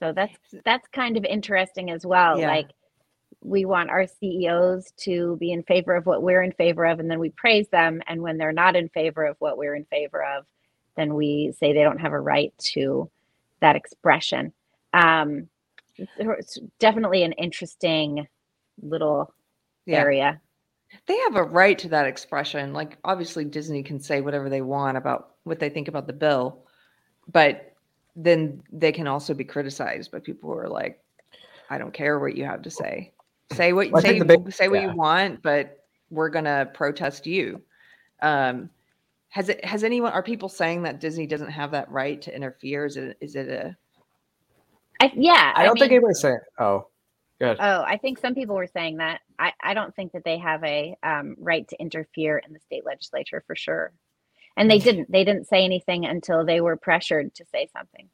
So that's that's kind of interesting as well. Yeah. Like we want our CEOs to be in favor of what we're in favor of, and then we praise them. And when they're not in favor of what we're in favor of, then we say they don't have a right to that expression. Um, it's definitely an interesting little yeah. area. They have a right to that expression. Like, obviously, Disney can say whatever they want about what they think about the bill, but then they can also be criticized by people who are like, I don't care what you have to say. Say what well, say, big, say what yeah. you want, but we're gonna protest you. Um, has it has anyone are people saying that Disney doesn't have that right to interfere? Is it is it a I, yeah, I don't I think anybody's saying. Oh, good. Oh, I think some people were saying that. I, I don't think that they have a um, right to interfere in the state legislature for sure, and they didn't. They didn't say anything until they were pressured to say something.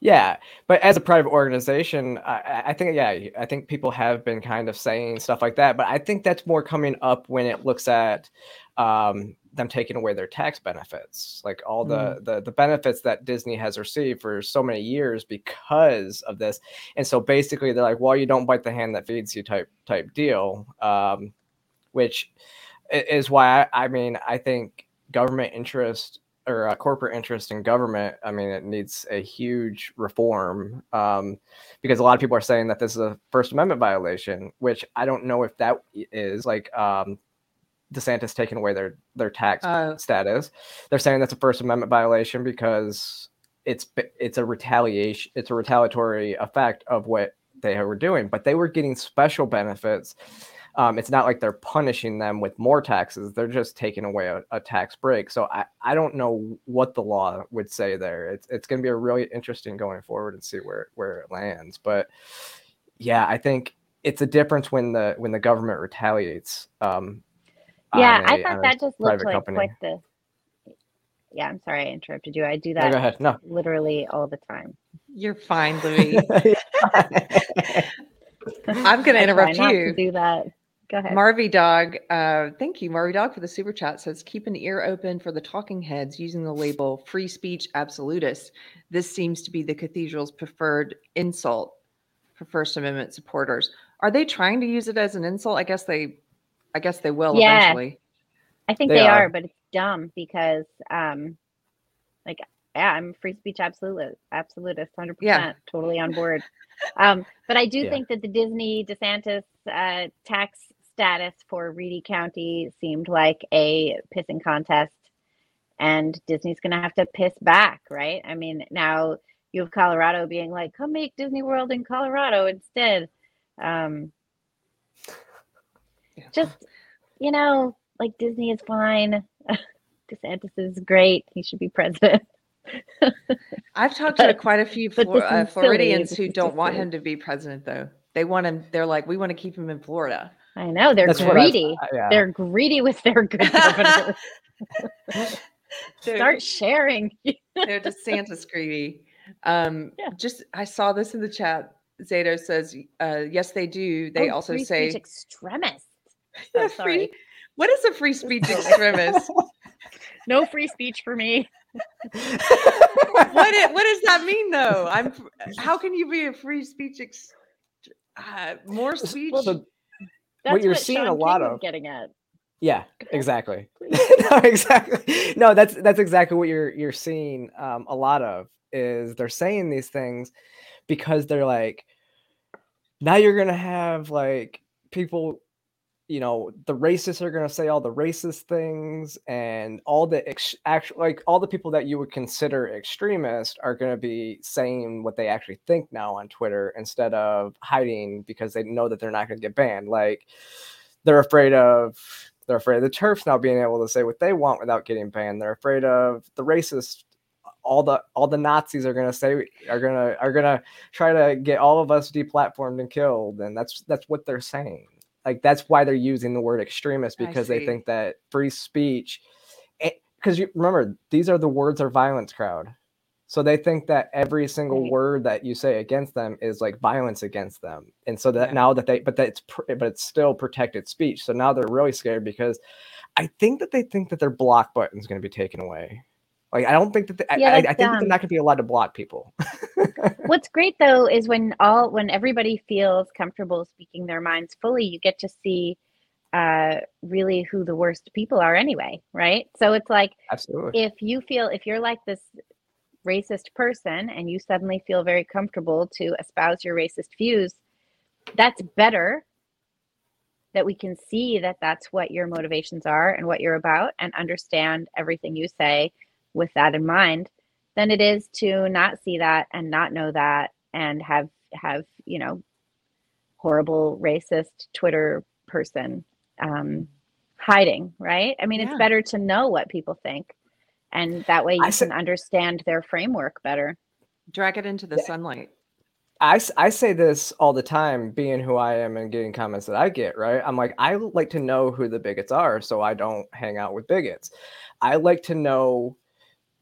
Yeah, but as a private organization, I, I, think yeah, I think people have been kind of saying stuff like that. But I think that's more coming up when it looks at um, them taking away their tax benefits, like all the, mm. the the benefits that Disney has received for so many years because of this. And so basically, they're like, "Well, you don't bite the hand that feeds you," type type deal. Um, which is why I, I mean I think government interest or a corporate interest in government, I mean, it needs a huge reform um, because a lot of people are saying that this is a First Amendment violation, which I don't know if that is. Like um, DeSantis taking away their their tax uh, status, they're saying that's a First Amendment violation because it's it's a retaliation, it's a retaliatory effect of what they were doing, but they were getting special benefits um, it's not like they're punishing them with more taxes. They're just taking away a, a, tax break. So I, I don't know what the law would say there. It's, it's going to be a really interesting going forward and see where, where it lands. But yeah, I think it's a difference when the, when the government retaliates. Um, yeah, a, I thought that just looked like company. quite the, yeah, I'm sorry I interrupted you. I do that no, go ahead. No. literally all the time. You're fine, Louis. I'm going to interrupt you. do that. Go ahead. Marvy Dog, uh, thank you, Marvy Dog, for the super chat. Says keep an ear open for the talking heads using the label "free speech absolutist." This seems to be the cathedral's preferred insult for First Amendment supporters. Are they trying to use it as an insult? I guess they, I guess they will yeah, eventually. I think they, they are. are. but it's dumb because, um, like, yeah, I'm free speech absolute, absolutist, hundred yeah. percent, totally on board. um, but I do yeah. think that the Disney DeSantis uh, tax status for Reedy County seemed like a pissing contest, and Disney's going to have to piss back, right? I mean, now you have Colorado being like, "Come make Disney World in Colorado instead." Um. Just you know, like Disney is fine. DeSantis is great. He should be president. I've talked to quite a few Flor- uh, Floridians who don't want him to be president, though. They want him. They're like, we want to keep him in Florida. I know they're That's greedy. Yeah. They're greedy with their good governors. Start sharing. they're just Santa's greedy. Um, yeah. Just I saw this in the chat. Zato says, uh, "Yes, they do. They oh, also say extremist." Yeah, oh, free. What is a free speech extremist? no free speech for me. what it, what does that mean though? I'm how can you be a free speech ex, uh, more speech? Well, the, that's what you're what seeing Shaun a lot King of getting at. Yeah, exactly. no, exactly. No, that's that's exactly what you're you're seeing um, a lot of is they're saying these things because they're like now you're gonna have like people you know the racists are going to say all the racist things and all the ex- actual like all the people that you would consider extremist are going to be saying what they actually think now on twitter instead of hiding because they know that they're not going to get banned like they're afraid of they're afraid of the turfs now being able to say what they want without getting banned they're afraid of the racist all the all the Nazis are gonna say are gonna are gonna try to get all of us deplatformed and killed, and that's that's what they're saying. Like that's why they're using the word extremist because they think that free speech, because eh, you remember these are the words are violence crowd. So they think that every single right. word that you say against them is like violence against them, and so that yeah. now that they, but that's but it's still protected speech. So now they're really scared because I think that they think that their block button is going to be taken away. Like I don't think that the, yeah, I, I, think um, they're not going to be allowed to block people. what's great though is when all when everybody feels comfortable speaking their minds fully, you get to see uh really who the worst people are anyway, right? So it's like absolutely if you feel if you're like this racist person and you suddenly feel very comfortable to espouse your racist views, that's better that we can see that that's what your motivations are and what you're about and understand everything you say with that in mind than it is to not see that and not know that and have have you know horrible racist twitter person um hiding right i mean yeah. it's better to know what people think and that way you I can say, understand their framework better drag it into the yeah. sunlight I, I say this all the time, being who I am and getting comments that I get, right? I'm like, I like to know who the bigots are so I don't hang out with bigots. I like to know,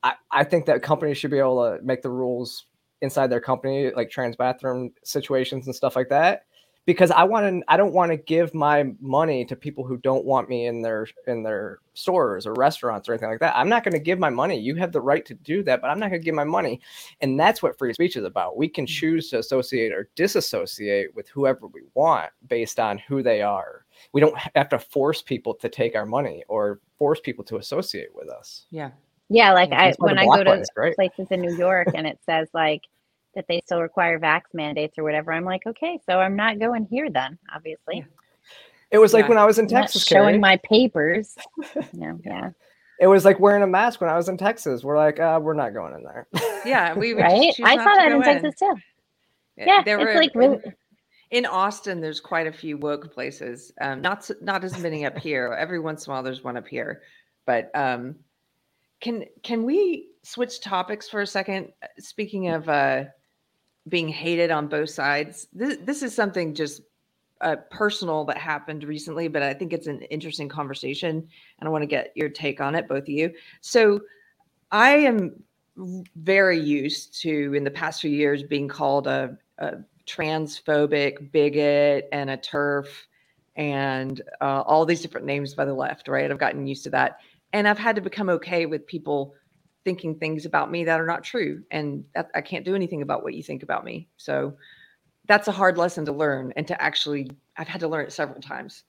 I, I think that companies should be able to make the rules inside their company, like trans bathroom situations and stuff like that because I want to I don't want to give my money to people who don't want me in their in their stores or restaurants or anything like that. I'm not going to give my money. You have the right to do that, but I'm not going to give my money. And that's what free speech is about. We can mm. choose to associate or disassociate with whoever we want based on who they are. We don't have to force people to take our money or force people to associate with us. Yeah. Yeah, like I when I go to places in New York and it says like that they still require vax mandates or whatever. I'm like, okay, so I'm not going here then, obviously. It was like when I was in Texas, showing Carrie. my papers. no, yeah. It was like wearing a mask when I was in Texas. We're like, uh, we're not going in there. Yeah, we right. I saw that in, in Texas too. Yeah, there it's were, like really. In Austin, there's quite a few woke places. Um, not not as many up here. Every once in a while, there's one up here, but um, can can we switch topics for a second? Speaking of uh, being hated on both sides. This, this is something just uh, personal that happened recently, but I think it's an interesting conversation, and I want to get your take on it, both of you. So, I am very used to in the past few years being called a, a transphobic bigot and a turf and uh, all these different names by the left. Right, I've gotten used to that, and I've had to become okay with people thinking things about me that are not true and that, i can't do anything about what you think about me. So that's a hard lesson to learn and to actually i've had to learn it several times.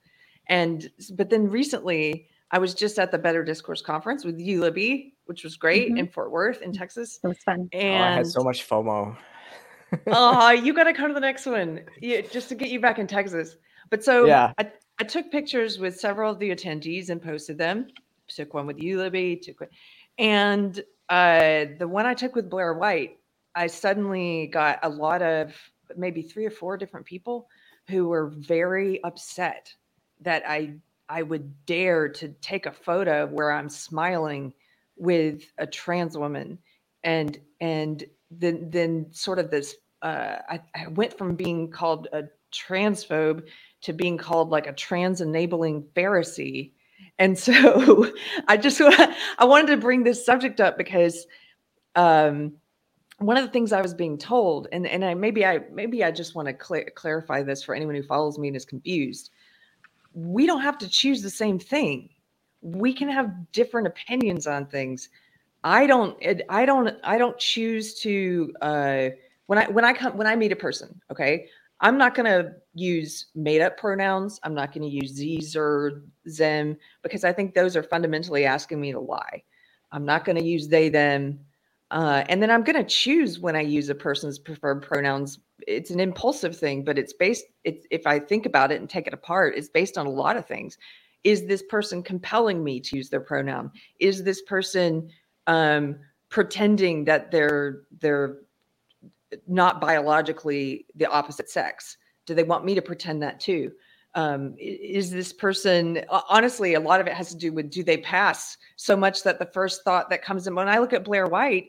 And but then recently i was just at the better discourse conference with you libby which was great mm-hmm. in fort worth in texas. It was fun. And oh, i had so much fomo. Oh you gotta come to the next one. Yeah, just to get you back in texas. But so yeah. I, I took pictures with several of the attendees and posted them took one with you libby took one and uh, the one I took with Blair White, I suddenly got a lot of maybe three or four different people who were very upset that I I would dare to take a photo where I'm smiling with a trans woman. And and then then sort of this uh, I, I went from being called a transphobe to being called like a trans enabling Pharisee and so I just I wanted to bring this subject up because um, one of the things I was being told, and and I maybe I maybe I just want to cl- clarify this for anyone who follows me and is confused. We don't have to choose the same thing. We can have different opinions on things. I don't. I don't. I don't choose to. Uh, when I when I come when I meet a person, okay, I'm not going to use made up pronouns. I'm not going to use these or them because I think those are fundamentally asking me to lie. I'm not going to use they, them. Uh, and then I'm going to choose when I use a person's preferred pronouns. It's an impulsive thing, but it's based, it's, if I think about it and take it apart, it's based on a lot of things. Is this person compelling me to use their pronoun? Is this person um, pretending that they're, they're, not biologically the opposite sex? Do they want me to pretend that too? Um, is this person honestly a lot of it has to do with do they pass so much that the first thought that comes in when I look at Blair White,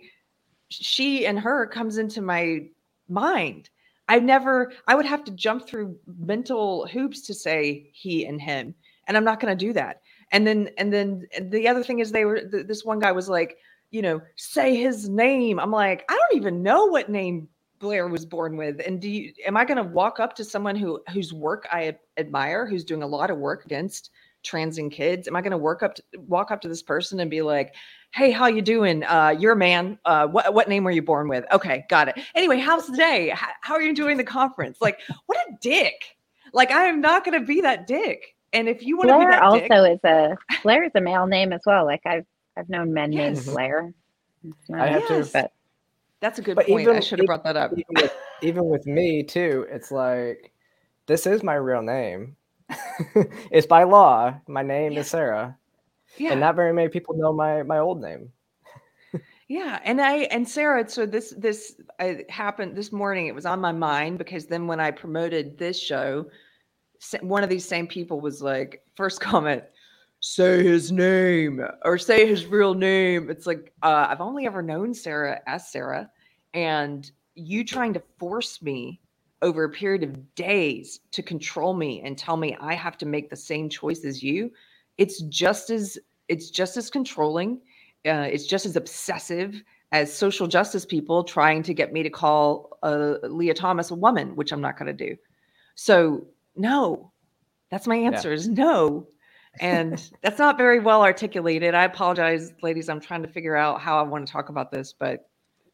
she and her comes into my mind. I never, I would have to jump through mental hoops to say he and him, and I'm not going to do that. And then, and then the other thing is, they were this one guy was like, you know, say his name. I'm like, I don't even know what name Blair was born with. And do you am I going to walk up to someone who whose work I admire, who's doing a lot of work against transing kids? Am I going to work up to, walk up to this person and be like, "Hey, how you doing? Uh, you're a man. Uh, what what name were you born with? Okay, got it. Anyway, how's the day? How, how are you doing the conference? Like, what a dick! Like, I am not going to be that dick. And if you want to be that also dick, is a Blair is a male name as well. Like I've I've known men Yes. named Blair. I have Yes. to. but that's a good But point. I even- should have brought that up. even with, even with me too, it's like this is my real name. it's by law. My name Yeah. is Sara, Yeah. and not very many people know my my old name. Yeah, and I and Sara, so this this uh, happened this morning. It was on my mind because then when I promoted this show, one of these same people was like, first comment, say his name or say his real name. It's like uh, I've only ever known Sara as Sara, and you trying to force me over a period of days to control me and tell me I have to make the same choice as you. It's just as it's just as controlling uh, it's just as obsessive as social justice people trying to get me to call uh, Lia Thomas a woman, which I'm not going to do. So no, that's my answer is no. And that's not very well articulated. I apologize, ladies. I'm trying to figure out how I want to talk about this, but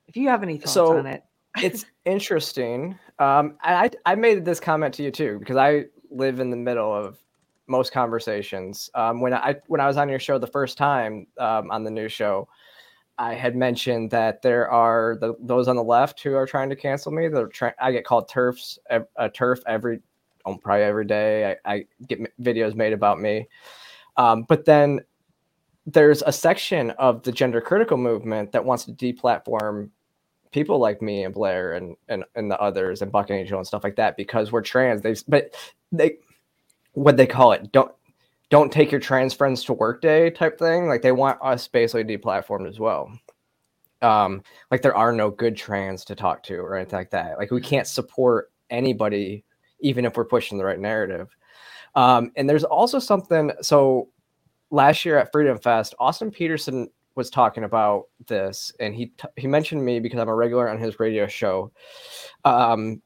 if you have any thoughts So- on it, it's interesting. Um, I I made this comment to you too because I live in the middle of most conversations. Um, when I when I was on your show the first time um, on the new show, I had mentioned that there are the, those on the left who are trying to cancel me. They're trying. I get called turfs a turf every um, probably every day. I, I get videos made about me. Um, but then there's a section of the gender critical movement that wants to deplatform people like me and Blair and and, and the others and Buck Angel and stuff like that because we're trans. They but they what they call it don't don't take your trans friends to work day type thing. Like they want us basically deplatformed as well. Um, like there are no good trans to talk to or anything like that. Like we can't support anybody even if we're pushing the right narrative. Um, and there's also something so last year at Freedom Fest, Austin Petersen was talking about this, and he t- he mentioned me because I'm a regular on his radio show. Um,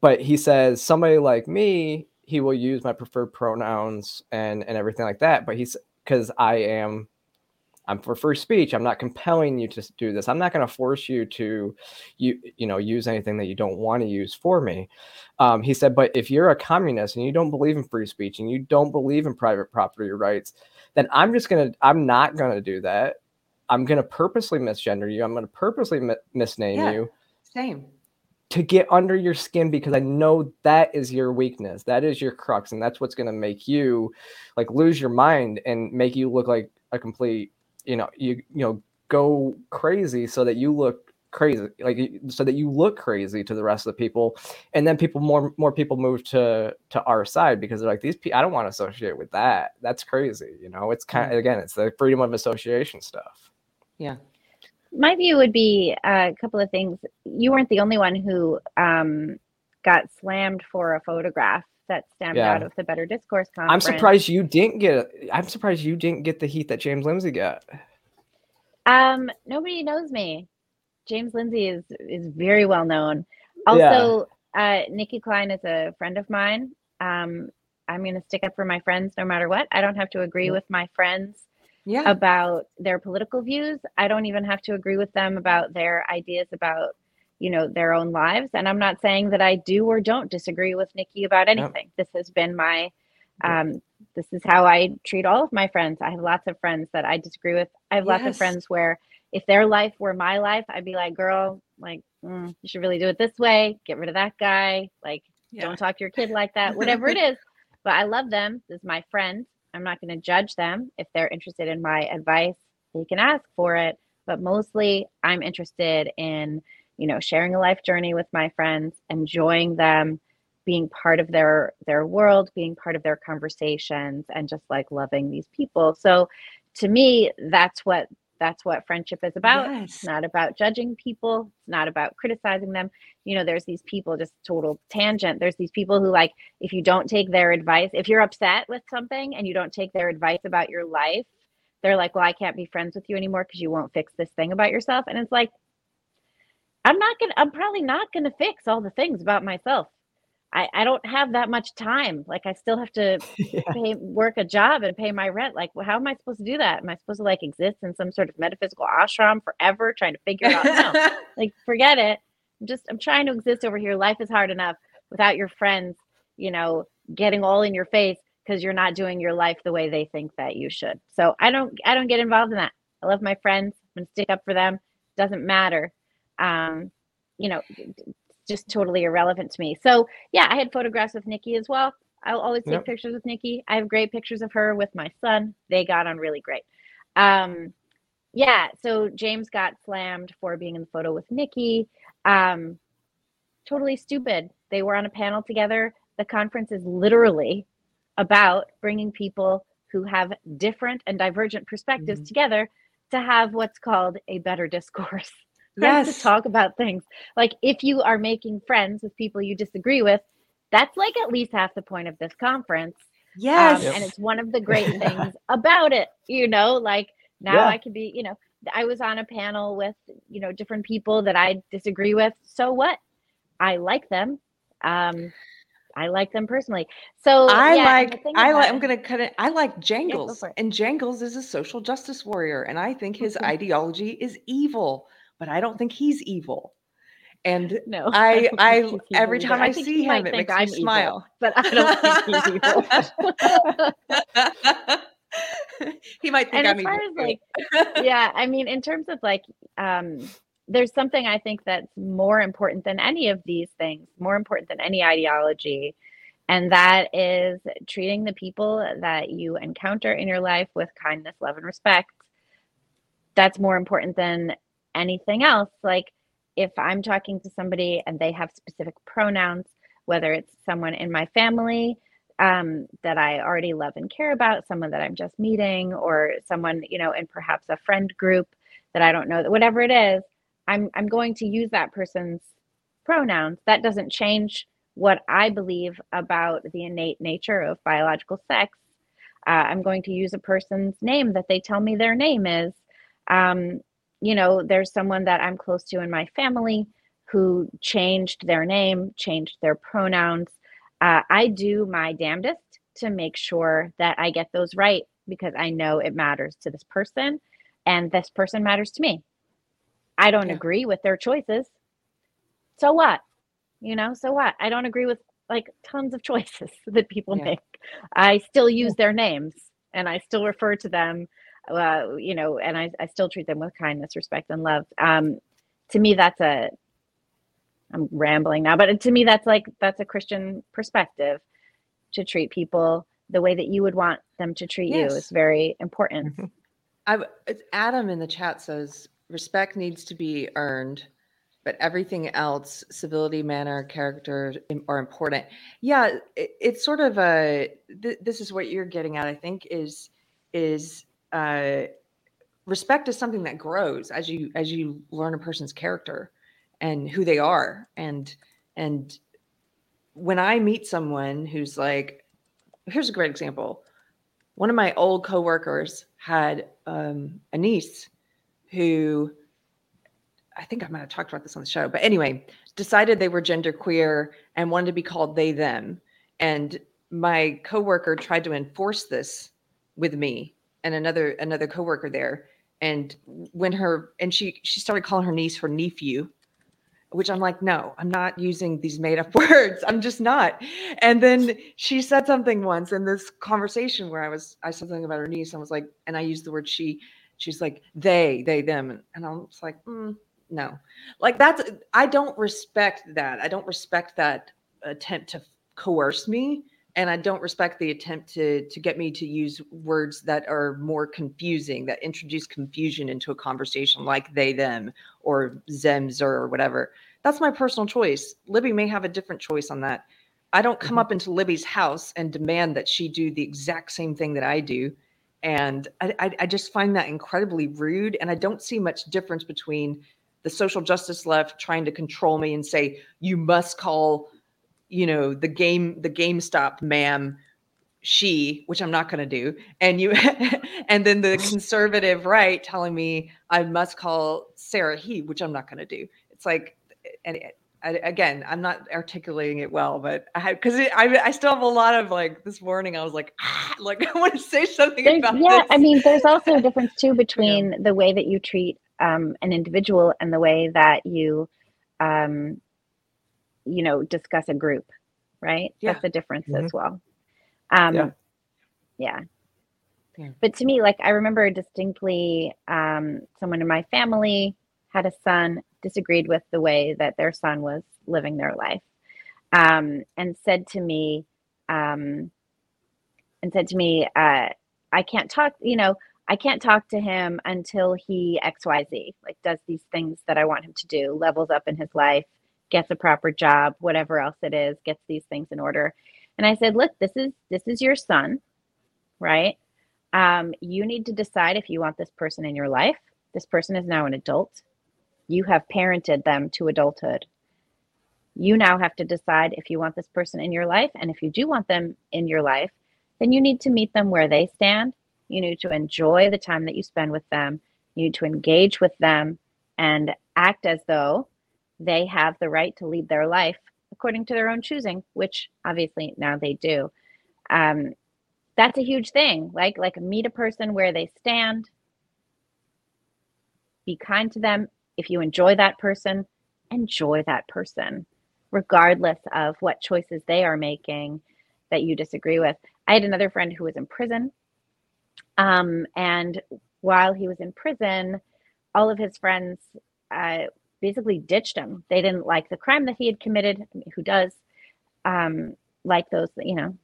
but he says somebody like me, he will use my preferred pronouns and and everything like that. But he's because I am. I'm for free speech. I'm not compelling you to do this. I'm not going to force you to, you you know, use anything that you don't want to use for me. Um, he said, but if you're a communist and you don't believe in free speech and you don't believe in private property rights, then I'm just gonna I'm not gonna do that. I'm gonna purposely misgender you. I'm gonna purposely mi- misname Yeah. you same. to get under your skin because I know that is your weakness. That is your crux, and that's what's gonna make you like lose your mind and make you look like a complete, you know, you you know, go crazy so that you look crazy like so that you look crazy to the rest of the people. And then people more more people move to to our side because they're like these people i don't want to associate with that. That's crazy you know? It's kind of again it's the freedom of association stuff. Yeah. my view would be uh, a couple of things. You weren't the only one who um, got slammed for a photograph that stemmed Yeah. out of the Better Discourse conference. i'm surprised you didn't get i'm surprised you didn't get the heat that james lindsay got Um, nobody knows me. James Lindsay is is very well known. Also, uh, Nikki Klein is a friend of mine. Um, I'm going to stick up for my friends no matter what. I don't have to agree with my friends Yeah. about their political views. I don't even have to agree with them about their ideas about, you know, their own lives. And I'm not saying that I do or don't disagree with Nikki about anything. This has been my, um, this is how I treat all of my friends. I have lots of friends that I disagree with. I have lots of friends where if their life were my life, I'd be like, girl, like, mm, you should really do it this way. Get rid of that guy. Like, yeah. don't talk to your kid like that, whatever it is. But I love them. This is my friend. I'm not going to judge them. If they're interested in my advice, they can ask for it. But mostly, I'm interested in, you know, sharing a life journey with my friends, enjoying them, being part of their their world, being part of their conversations, and just like loving these people. So, to me, that's what that's what friendship is about. Yes. It's not about judging people. It's not about criticizing them. You know, there's these people, just total tangent. There's these people who, like, if you don't take their advice, if you're upset with something and you don't take their advice about your life, they're like, well, I can't be friends with you anymore because you won't fix this thing about yourself. And it's like, I'm not to, I'm probably not going to fix all the things about myself. I, I don't have that much time. Like I still have to yeah. pay, work a job and pay my rent. Like, how am I supposed to do that? Am I supposed to like exist in some sort of metaphysical ashram forever, trying to figure it out? No, like forget it. I'm just I'm trying to exist over here. Life is hard enough without your friends, you know, getting all in your face because you're not doing your life the way they think that you should. So I don't I don't get involved in that. I love my friends. I'm gonna stick up for them. Doesn't matter. Um, you know, just totally irrelevant to me. So yeah, I had photographs with Nikki as well. I'll always take yep. pictures with Nikki. I have great pictures of her with my son. They got on really great. Um, yeah, so James got slammed for being in the photo with Nikki. Um, totally stupid. They were on a panel together. The conference is literally about bringing people who have different and divergent perspectives mm-hmm. together to have what's called a better discourse. yes. to talk about things. Like if you are making friends with people you disagree with, that's like at least half the point of this conference. Yes. Um. And it's one of the great things about it, you know, like now yeah. I can be, you know, I was on a panel with, you know, different people that I disagree with. So what? I like them. Um, I like them personally. So I yeah, like I like I'm gonna cut it. I like Jangles, yeah, and Jangles is a social justice warrior, and I think his ideology is evil but I don't think he's evil. And no, I, I, I every time I, I see him, it makes I'm me smile. Evil, but I don't think he's evil. he might think and I'm evil. As, like, yeah, I mean, in terms of like, um, there's something I think that's more important than any of these things, more important than any ideology, and that is treating the people that you encounter in your life with kindness, love, and respect. That's more important than anything else. Like if I'm talking to somebody and they have specific pronouns, whether it's someone in my family um, that I already love and care about, someone that I'm just meeting, or someone, you know, in perhaps a friend group that I don't know, that whatever it is, I'm, I'm going to use that person's pronouns. That doesn't change what I believe about the innate nature of biological sex. Uh, I'm going to use a person's name that they tell me their name is. Um, you know, there's someone that I'm close to in my family who changed their name, changed their pronouns. Uh, I do my damnedest to make sure that I get those right because I know it matters to this person and this person matters to me. I don't yeah. agree with their choices. So what? You know, so what? I don't agree with like tons of choices that people yeah. make. I still use their names and I still refer to them uh, you know, and I, I still treat them with kindness, respect, and love. Um, to me, that's a, I'm rambling now, but to me, that's like, that's a Christian perspective to treat people the way that you would want them to treat yes. you is very important. Mm-hmm. I, Adam in the chat says respect needs to be earned, but everything else, civility, manner, character are important. Yeah, it, it's sort of a. Th- this is what you're getting at. I think is is uh, respect is something that grows as you as you learn a person's character and who they are. And and when i meet someone who's like here's a great example. One of my old coworkers had um, a niece who i think i might have talked about this on the show but anyway decided they were genderqueer and wanted to be called they them. And my coworker tried to enforce this with me and another another coworker there. And when her and she she started calling her niece her nephew which i'm like no i'm not using these made up words. I'm just not. And then she said something once in this conversation where i was i said something about her niece. And I was like and i used the word she. She's like they they them. And i was like mm, no. Like that's i don't respect that. I don't respect that attempt to coerce me and I don't respect the attempt to to get me to use words that are more confusing, that introduce confusion into a conversation, like they them or zer or whatever. That's my personal choice. Libby may have a different choice on that. I don't come mm-hmm. up into Libby's house and demand that she do the exact same thing that I do. And I, I, I just find that incredibly rude. And I don't see much difference between the social justice left trying to control me and say, you must call you know the game the GameStop ma'am she which i'm not going to do and you and then the conservative right telling me i must call sara he which i'm not going to do it's like and I, again, I'm not articulating it well, but I had because I, I still have a lot of like this morning. I was like, ah, like I want to say something there's, about yeah. this. I mean, there's also a difference too between yeah. the way that you treat um, an individual and the way that you, um, you know, discuss a group, right? Yeah. That's a difference mm-hmm. as well. Um, yeah. yeah. Yeah. But to me, like I remember distinctly, um, someone in my family had a son disagreed with the way that their son was living their life um, and said to me um, and said to me uh, i can't talk you know i can't talk to him until he xyz like does these things that i want him to do levels up in his life gets a proper job whatever else it is gets these things in order and i said look this is this is your son right um, you need to decide if you want this person in your life this person is now an adult you have parented them to adulthood. You now have to decide if you want this person in your life. And if you do want them in your life, then you need to meet them where they stand. You need to enjoy the time that you spend with them. You need to engage with them and act as though they have the right to lead their life according to their own choosing, which obviously now they do. Um, that's a huge thing. Like like meet a person where they stand. Be kind to them if you enjoy that person, enjoy that person, regardless of what choices they are making that you disagree with. I had another friend who was in prison. Um, and while he was in prison, all of his friends uh, basically ditched him. They didn't like the crime that he had committed. Who does um, like those, you know?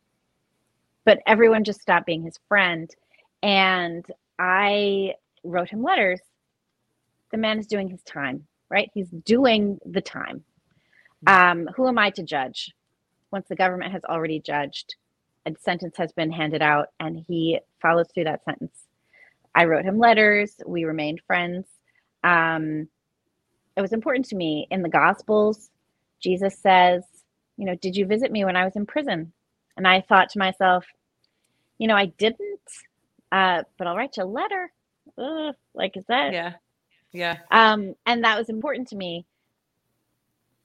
But everyone just stopped being his friend. And I wrote him letters the man is doing his time, right? He's doing the time. Mm-hmm. Um, who am I to judge? Once the government has already judged, a sentence has been handed out, and he follows through that sentence. I wrote him letters. We remained friends. Um, it was important to me in the Gospels. Jesus says, You know, did you visit me when I was in prison? And I thought to myself, You know, I didn't, uh, but I'll write you a letter. Ugh, like, is that? Yeah. Yeah. Um, and that was important to me.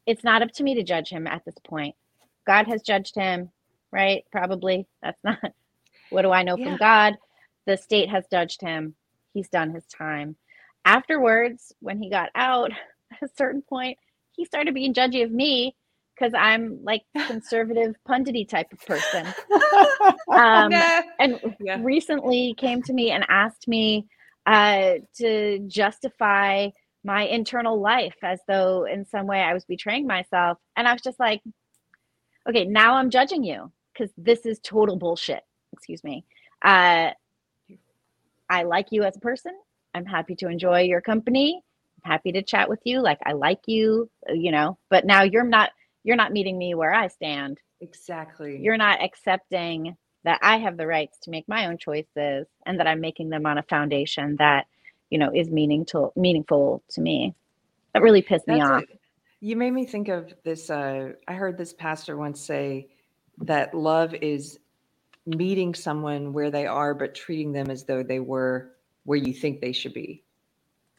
It's not up to me to judge him at this point. God has judged him, right? Probably. That's not what do I know yeah. from God? The state has judged him. He's done his time. Afterwards, when he got out, at a certain point, he started being judgy of me because I'm like conservative pundity type of person. Um, and yeah. recently came to me and asked me uh, to justify my internal life as though in some way I was betraying myself. And I was just like, okay, now I'm judging you because this is total bullshit. Excuse me. Uh, I like you as a person. I'm happy to enjoy your company. Happy to chat with you. Like I like you, you know, but now you're not you're not meeting me where I stand. Exactly. You're not accepting that I have the rights to make my own choices and that I'm making them on a foundation that, you know, is meaningful meaningful to me. That really pissed That's me off. You made me think of this uh, I heard this pastor once say that love is meeting someone where they are but treating them as though they were where you think they should be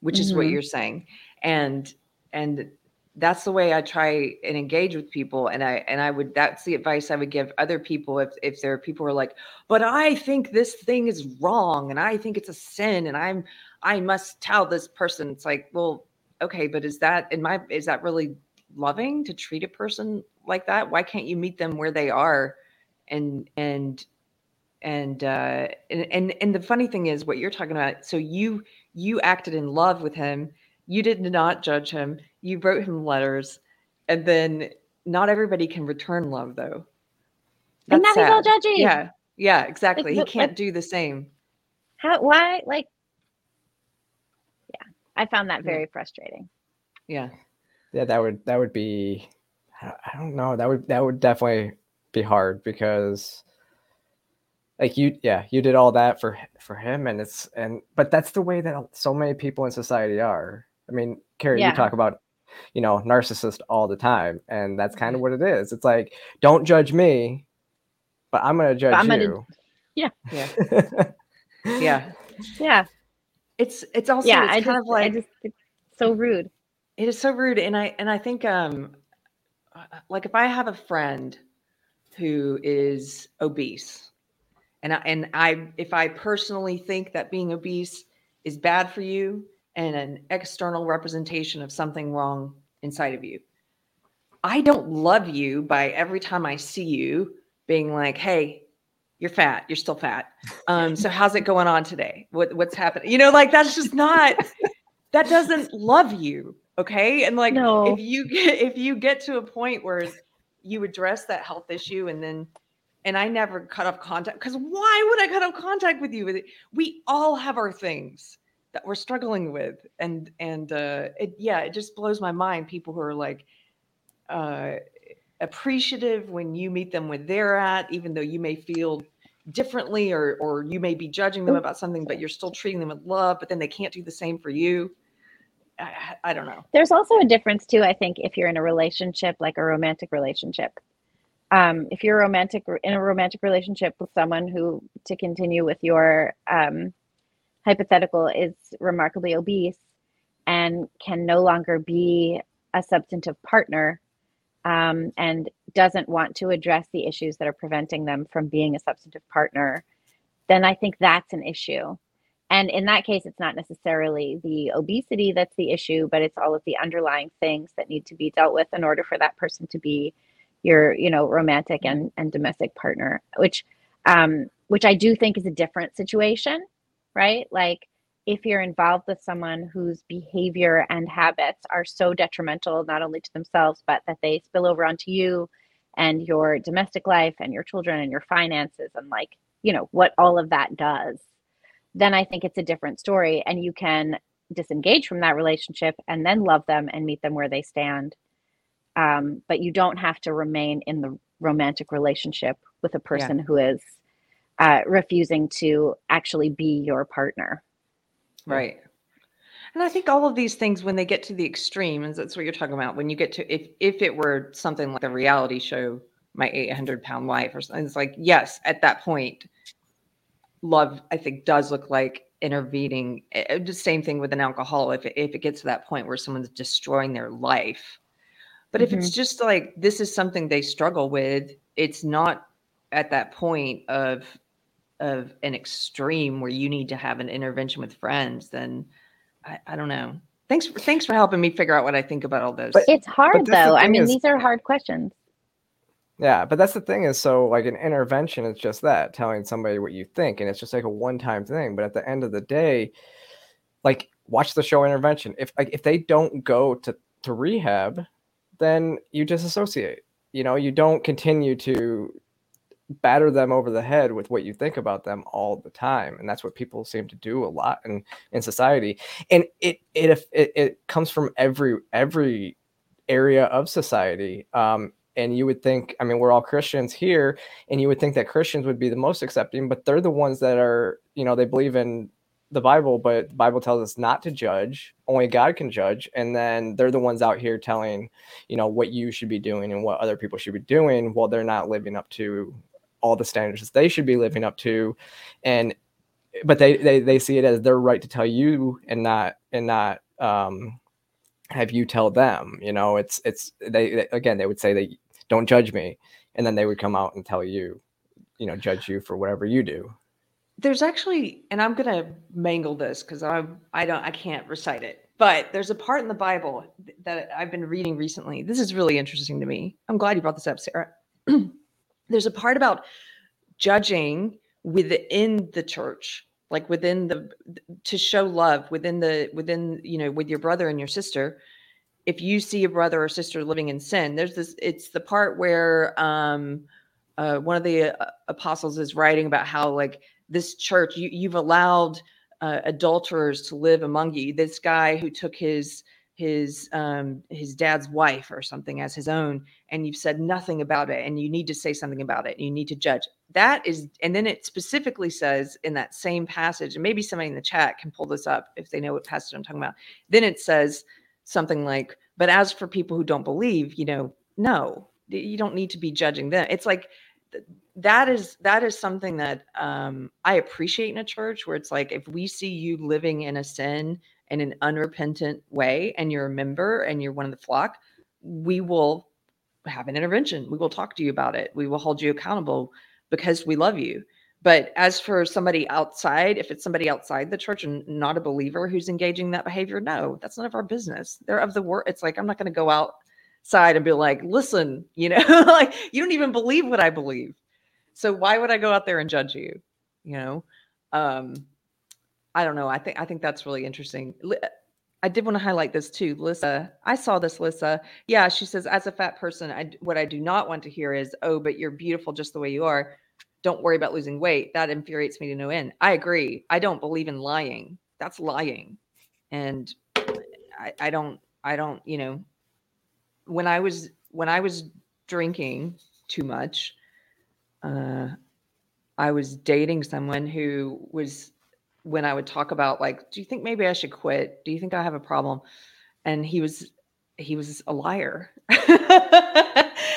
which mm-hmm. is what mm-hmm. you're saying and and that's the way I try and engage with people. And I and I would that's the advice I would give other people if if there are people who are like, but I think this thing is wrong and I think it's a sin and I'm I must tell this person. It's like, well, okay, but is that in my is that really loving to treat a person like that? Why can't you meet them where they are and and and uh and and, and the funny thing is what you're talking about so you you acted in love with him you did not judge him you wrote him letters, and then not everybody can return love though. That's and now sad. he's all judgy. Yeah, yeah, exactly. Like, he can't like, do the same. How? Why? Like, yeah, I found that very yeah. frustrating. Yeah, yeah, that would that would be. I don't know. That would that would definitely be hard because like you yeah you did all that for for him and it's and but that's the way that so many people in society are i mean carrie yeah. you talk about you know, narcissist all the time. And that's kind of what it is. It's like, don't judge me, but I'm going to judge I'm you. Gonna, yeah. Yeah. yeah. Yeah. It's, it's also, yeah, it's I kind just, of like, just, so rude. It is so rude. And I, and I think, um, uh, like if I have a friend who is obese, and I, and I if I personally think that being obese is bad for you and an external representation of something wrong inside of you, I don't love you by every time I see you being like, "Hey, you're fat. You're still fat. Um, so how's it going on today? What what's happening? You know, like that's just not that doesn't love you okay and like no. if you get if you get to a point where you address that health issue and then and i never cut off contact because why would i cut off contact with you we all have our things that we're struggling with and and uh it yeah it just blows my mind people who are like uh appreciative when you meet them where they're at even though you may feel differently or or you may be judging them about something but you're still treating them with love but then they can't do the same for you I, I don't know. There's also a difference too. I think if you're in a relationship, like a romantic relationship, um, if you're romantic in a romantic relationship with someone who, to continue with your um, hypothetical, is remarkably obese and can no longer be a substantive partner um, and doesn't want to address the issues that are preventing them from being a substantive partner, then I think that's an issue. And in that case, it's not necessarily the obesity that's the issue, but it's all of the underlying things that need to be dealt with in order for that person to be your, you know, romantic mm-hmm. and, and domestic partner, which um, which I do think is a different situation, right? Like if you're involved with someone whose behavior and habits are so detrimental not only to themselves, but that they spill over onto you and your domestic life and your children and your finances and like, you know, what all of that does then I think it's a different story. And you can disengage from that relationship and then love them and meet them where they stand. Um, but you don't have to remain in the romantic relationship with a person yeah. who is uh, refusing to actually be your partner. Right. And I think all of these things, when they get to the extreme, and that's what you're talking about, when you get to if if it were something like a reality show, my 800 pound life, or something, it's like yes, at that point, love i think does look like intervening eh, eh, the same thing with an alcohol if it, if it gets to that point where someone's destroying their life but mm-hmm. if it's mm-hmm. just like this is something they struggle with it's not at that point of of an extreme where you need to have an intervention with friends then i, I don't know thanks for, thanks for helping me figure out what i think about all those but it's hard though i mean is, these are hard questions yeah, but that's the thing is so like an intervention is just that telling somebody what you think and it's just like a one-time thing, but at the end of the day like watch the show intervention. If like if they don't go to to rehab, then you disassociate. You know, you don't continue to batter them over the head with what you think about them all the time and that's what people seem to do a lot in in society and it it it, it comes from every every area of society um and you would think i mean we're all christians here and you would think that christians would be the most accepting but they're the ones that are you know they believe in the bible but the bible tells us not to judge only god can judge and then they're the ones out here telling you know what you should be doing and what other people should be doing while they're not living up to all the standards that they should be living up to. And but they they, they see it as their right to tell you and not and not um have you tell them you know it's it's they, they again they would say they don't judge me and then they would come out and tell you you know judge you for whatever you do there's actually and i'm to mangle this because i i don't i can't recite it but there's a part in the bible that i've been reading recently. This is really interesting to me. I'm glad you brought this up sara. There's a part about judging within the church like within the to show love within the within you know with your brother and your sister. If you see a brother or sister living in sin there's this it's the part where um uh, one of the uh, apostles is writing about how like this church you, you've allowed uh, adulterers to live among you. This guy who took his his um his dad's wife or something as his own and you've said nothing about it and you need to say something about it you need to judge. That is and then it specifically says in that same passage and maybe somebody in the chat can pull this up if they know what passage i'm talking about. Then it says something like, but as for people who don't believe, you know, no, you don't need to be judging them. It's like that is that is something that um, I appreciate in a church where it's like if we see you living in a sin in an unrepentant way and you're a member and you're one of the flock, we will have an intervention. We will talk to you about it. We will hold you accountable because we love you. But as for somebody outside, if it's somebody outside the church and not a believer who's engaging that behavior, no, that's none of our business. They're of the word. It's like I'm not going to go outside and be like, listen, you know, like you don't even believe what I believe. So why would I go out there and judge you? You know, um, I don't know. I think I think that's really interesting. I did want to highlight this too, Lissa. I saw this, Lissa. Yeah, she says, as a fat person, I, what I do not want to hear is, "Oh, but you're beautiful just the way you are." don't worry about losing weight. That infuriates me to no end. I agree. I don't believe in lying. That's lying. And I, I don't, I don't, you know, when I was, when I was drinking too much, uh, I was dating someone who was, when I would talk about like, do you think maybe I should quit? Do you think I have a problem? And he was, he was a liar.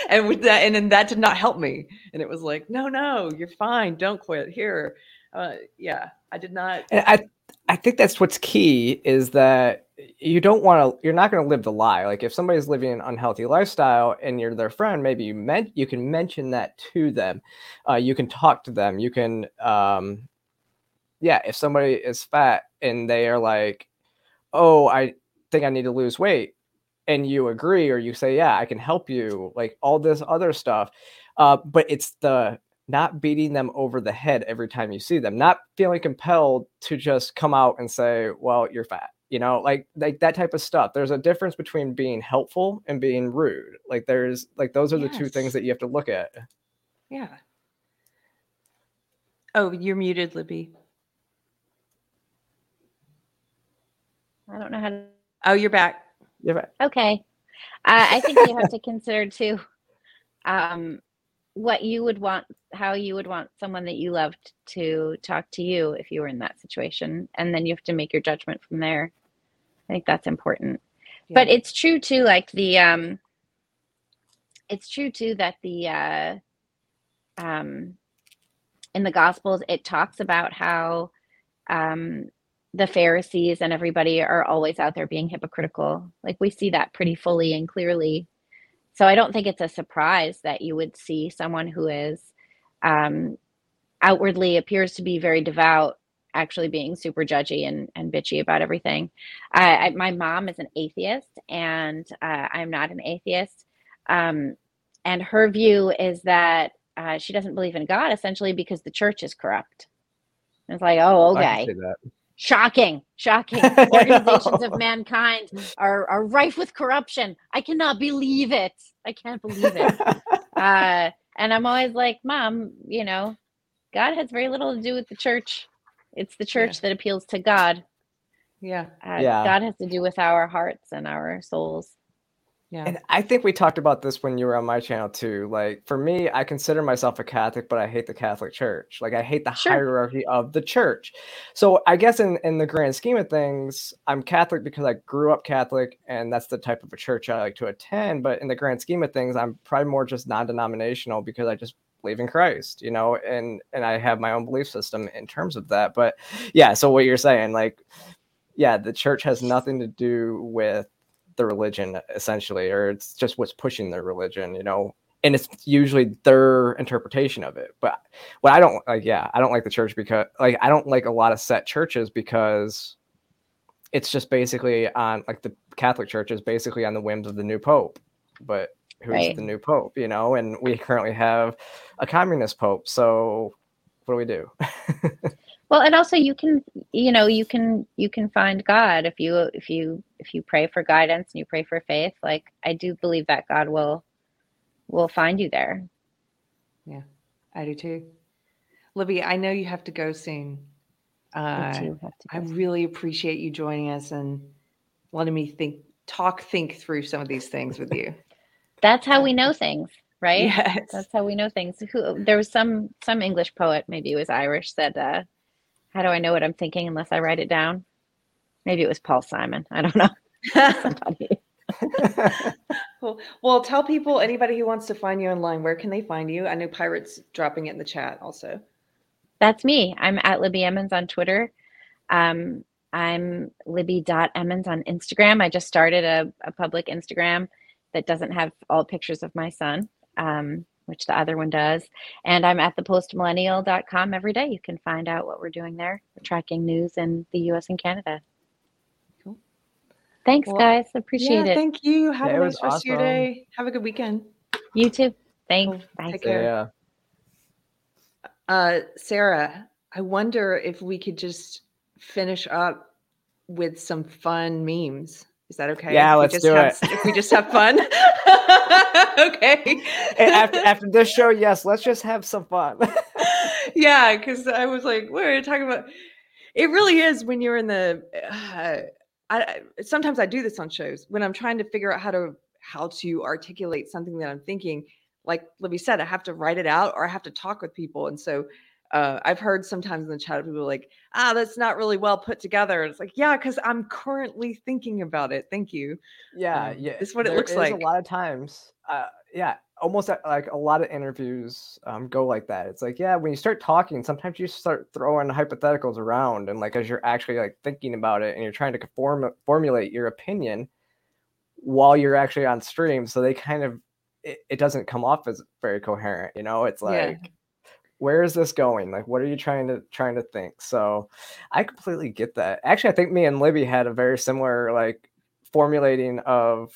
and with that, and then that did not help me. And it was like, no, no, you're fine. Don't quit here. Uh, yeah, I did not. And I, I think that's what's key is that you don't want to. You're not going to live the lie. Like if somebody's living an unhealthy lifestyle and you're their friend, maybe you meant you can mention that to them. Uh, you can talk to them. You can, um, yeah. If somebody is fat and they are like, oh, I think I need to lose weight and you agree or you say yeah i can help you like all this other stuff uh, but it's the not beating them over the head every time you see them not feeling compelled to just come out and say well you're fat you know like like that type of stuff there's a difference between being helpful and being rude like there's like those are yes. the two things that you have to look at yeah oh you're muted libby i don't know how to oh you're back yeah. Okay. Uh, I think you have to consider too um, what you would want, how you would want someone that you loved to talk to you if you were in that situation. And then you have to make your judgment from there. I think that's important. Yeah. But it's true too, like the, um, it's true too that the, uh, um, in the Gospels, it talks about how um, the Pharisees and everybody are always out there being hypocritical. Like we see that pretty fully and clearly. So I don't think it's a surprise that you would see someone who is um, outwardly appears to be very devout actually being super judgy and, and bitchy about everything. I, I, my mom is an atheist and uh, I'm not an atheist. Um, and her view is that uh, she doesn't believe in God essentially because the church is corrupt. it's like, oh, okay shocking shocking. Organizations of mankind are, are rife with corruption. I cannot believe it. I can't believe it. Uh, and i'm always like mom you know god has very little to do with the church. It's the church yeah. that appeals to god. Yeah. Uh, yeah. God has to do with our hearts and our souls yeah. And I think we talked about this when you were on my channel too. Like for me, I consider myself a Catholic, but I hate the Catholic Church. Like I hate the sure. hierarchy of the church. So I guess in, in the grand scheme of things, I'm Catholic because I grew up Catholic and that's the type of a church I like to attend. But in the grand scheme of things, I'm probably more just non-denominational because I just believe in Christ, you know, and and I have my own belief system in terms of that. But yeah, so what you're saying, like, yeah, the church has nothing to do with the religion essentially, or it's just what's pushing their religion, you know. And it's usually their interpretation of it. But what I don't like, yeah, I don't like the church because like I don't like a lot of set churches because it's just basically on like the Catholic Church is basically on the whims of the new pope. But who's right. the new pope, you know? And we currently have a communist pope. So what do we do? well and also you can you know you can you can find god if you if you if you pray for guidance and you pray for faith like i do believe that god will will find you there. Yeah i do too. Libby i know you have to go soon. Uh, go i really appreciate you joining us and letting me think talk think through some of these things with you. That's how we know things right? Yes. that's how we know things. Who, there was some some english poet maybe it was irish said uh how do I know what I'm thinking unless I write it down? Maybe it was Paul Simon. I don't know. well, well, tell people anybody who wants to find you online, where can they find you? I know Pirates dropping it in the chat also. That's me. I'm at Libby Emmons on Twitter. Um, I'm Libby.Emmons on Instagram. I just started a, a public Instagram that doesn't have all pictures of my son, um, which the other one does. And I'm at thepostmillennial.com every day. You can find out what we're doing there. We're tracking news in the US and Canada. Cool. Thanks, well, guys. Appreciate yeah, it. Thank you. Have yeah, a nice rest awesome. of your day. Have a good weekend. You too. Thanks. Bye. Take care. Yeah. Uh, Sara, I wonder if we could just finish up with some fun memes. Is that okay? Yeah, let's do have, it. If we just have fun. okay. after after this show, yes, let's just have some fun. yeah, because I was like, we're you talking about. It really is when you're in the. Uh, I sometimes I do this on shows when I'm trying to figure out how to how to articulate something that I'm thinking. Like Libby said, I have to write it out or I have to talk with people, and so uh, I've heard sometimes in the chat people like, ah, that's not really well put together. And it's like, yeah, because I'm currently thinking about it. Thank you. Yeah, um, yeah. This is what it looks like. A lot of times, uh, yeah, almost like a lot of interviews um, go like that. It's like, yeah, when you start talking, sometimes you start throwing hypotheticals around, and like as you're actually like thinking about it, and you're trying to form formulate your opinion while you're actually on stream, so they kind of it, it doesn't come off as very coherent. You know, it's like. Yeah where is this going? Like what are you trying to trying to think? So i completely get that. Actually i think me and libby had a very similar like formulating of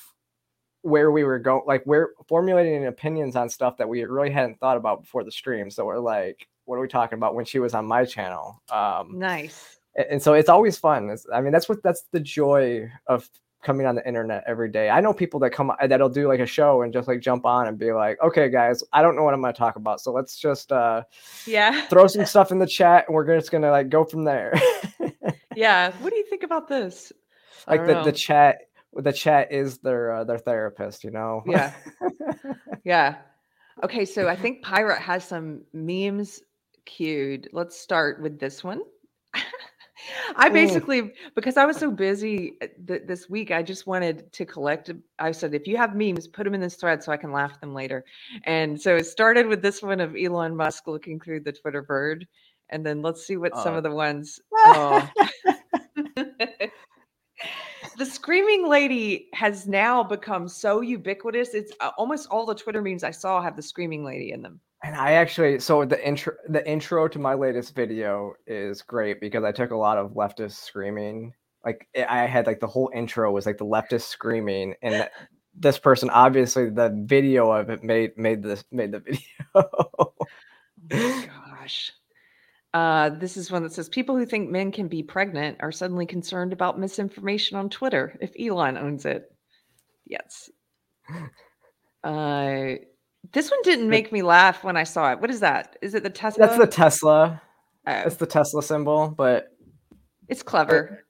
where we were going like we're formulating opinions on stuff that we really hadn't thought about before the stream. So we're like what are we talking about? When she was on my channel um nice. and so it's always fun. It's, i mean that's what that's the joy of coming on the internet every day. I know people that come uh, that'll do like a show and just like jump on and be like, "Okay, guys, I don't know what I'm going to talk about, so let's just uh yeah throw some stuff in the chat and we're just going to like go from there." yeah, what do you think about this? Like the, the chat the chat is their uh, their therapist, you know. Yeah. yeah. Okay, so I think Pirate has some memes queued. Let's start with this one. I basically, because I was so busy uh, th- this week, I just wanted to collect. I said, if you have memes, put them in this thread so I can laugh them later. And so it started with this one of Elon Musk looking through the Twitter bird. And then let's see what some of the ones. Oh. the screaming lady has now become so ubiquitous. It's uh, almost all the Twitter memes I saw have the screaming lady in them. And I actually, so the intro, the intro to my latest video is great because I took a lot of leftist screaming. Like I had like the whole intro was like the leftist screaming, and this person obviously the video of it made made this made the video. oh gosh. Uh, this is one that says people who think men can be pregnant are suddenly concerned about misinformation on Twitter if Elon owns it. Yes. Uh, this one didn't make me laugh when I saw it. What is that? Is it the Tesla? That's the Tesla. Oh. It's the Tesla symbol, but it's clever.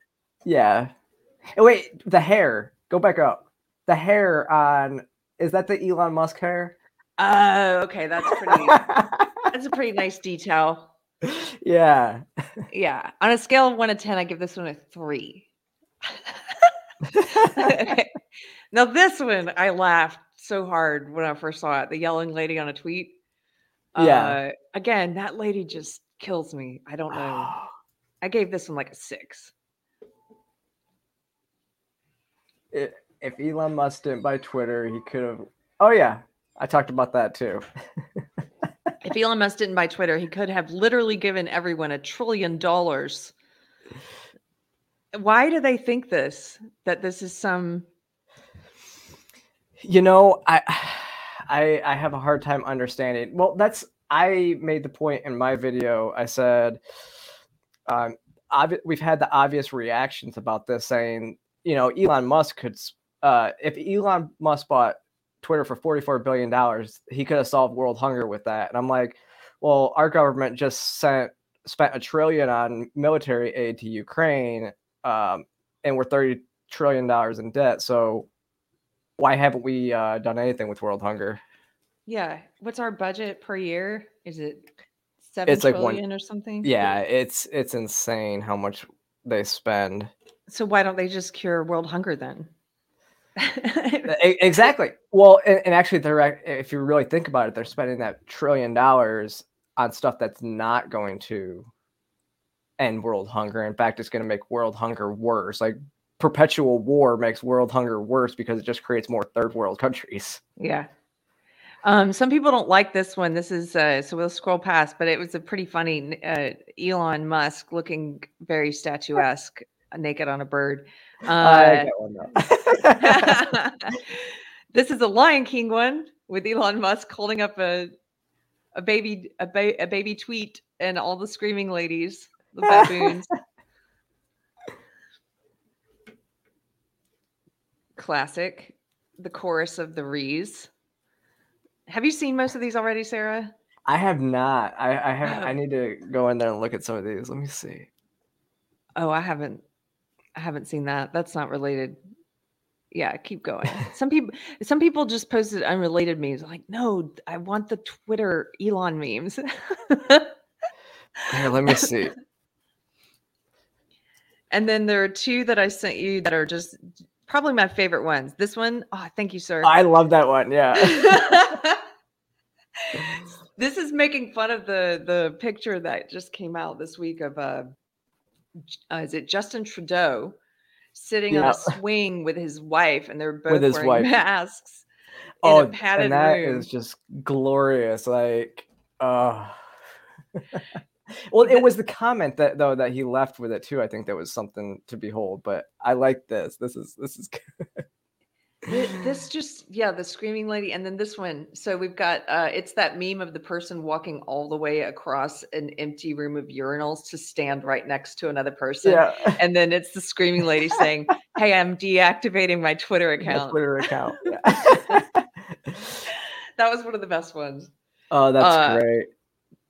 yeah. Wait, the hair. Go back up. The hair on is that the Elon Musk hair? Oh, okay. That's pretty that's a pretty nice detail. Yeah. Yeah. On a scale of one to ten, I give this one a three. now this one I laughed so hard when I first saw it. The yelling lady on a tweet. Yeah. Uh, again, that lady just kills me. I don't know. I gave this one like a six. It, if Elon Musk didn't buy Twitter, he could have. Oh yeah, I talked about that too. if Elon Musk didn't buy Twitter, he could have literally given everyone a trillion dollars. Why do they think this? That this is some you know, I I I have a hard time understanding. Well, that's I made the point in my video. I said um, ob- we've had the obvious reactions about this, saying you know Elon Musk could uh, if Elon Musk bought Twitter for forty four billion dollars, he could have solved world hunger with that. And I'm like, well, our government just sent spent a trillion on military aid to Ukraine, um, and we're thirty trillion dollars in debt. So why haven't we uh, done anything with world hunger? Yeah. What's our budget per year? Is it seven it's like one, or something? Yeah, it's it's insane how much they spend. So why don't they just cure world hunger then? exactly. Well, and, and, actually, they're if you really think about it, they're spending that trillion dollars on stuff that's not going to end world hunger. In fact, it's going to make world hunger worse. Like perpetual war makes world hunger worse because it just creates more third world countries. Yeah. Um, some people don't like this one. This is uh, so we'll scroll past, but it was a pretty funny uh, Elon Musk looking very statuesque, naked on a bird. Uh, this is a Lion King one with Elon Musk holding up a a baby a, ba- a baby tweet and all the screaming ladies, the baboons. Classic, the chorus of the Rees. Have you seen most of these already, Sara? I have not. I, I have. I oh. need to go in there and look at some of these. Let me see. Oh, I haven't. I haven't seen that. That's not related. Yeah, keep going. Some people, some people just posted unrelated memes. Like, no, I want the Twitter Elon memes. Here, let me see. And then there are two that I sent you that are just probably my favorite ones. This one, oh, thank you, sir. I love that one. Yeah. this is making fun of the the picture that just came out this week of uh, uh is it Justin Trudeau sitting yeah. on a swing with his wife, and they're both with his wearing wife. masks. Oh, and that room. is just glorious. Like, uh well, it was the comment that though that he left with it too. I think that was something to behold. But I like this. This is this is good. this just yeah the screaming lady and then this one so we've got uh it's that meme of the person walking all the way across an empty room of urinals to stand right next to another person yeah. and then it's the screaming lady saying hey i'm deactivating my twitter account my twitter account yeah. that was one of the best ones oh that's uh, great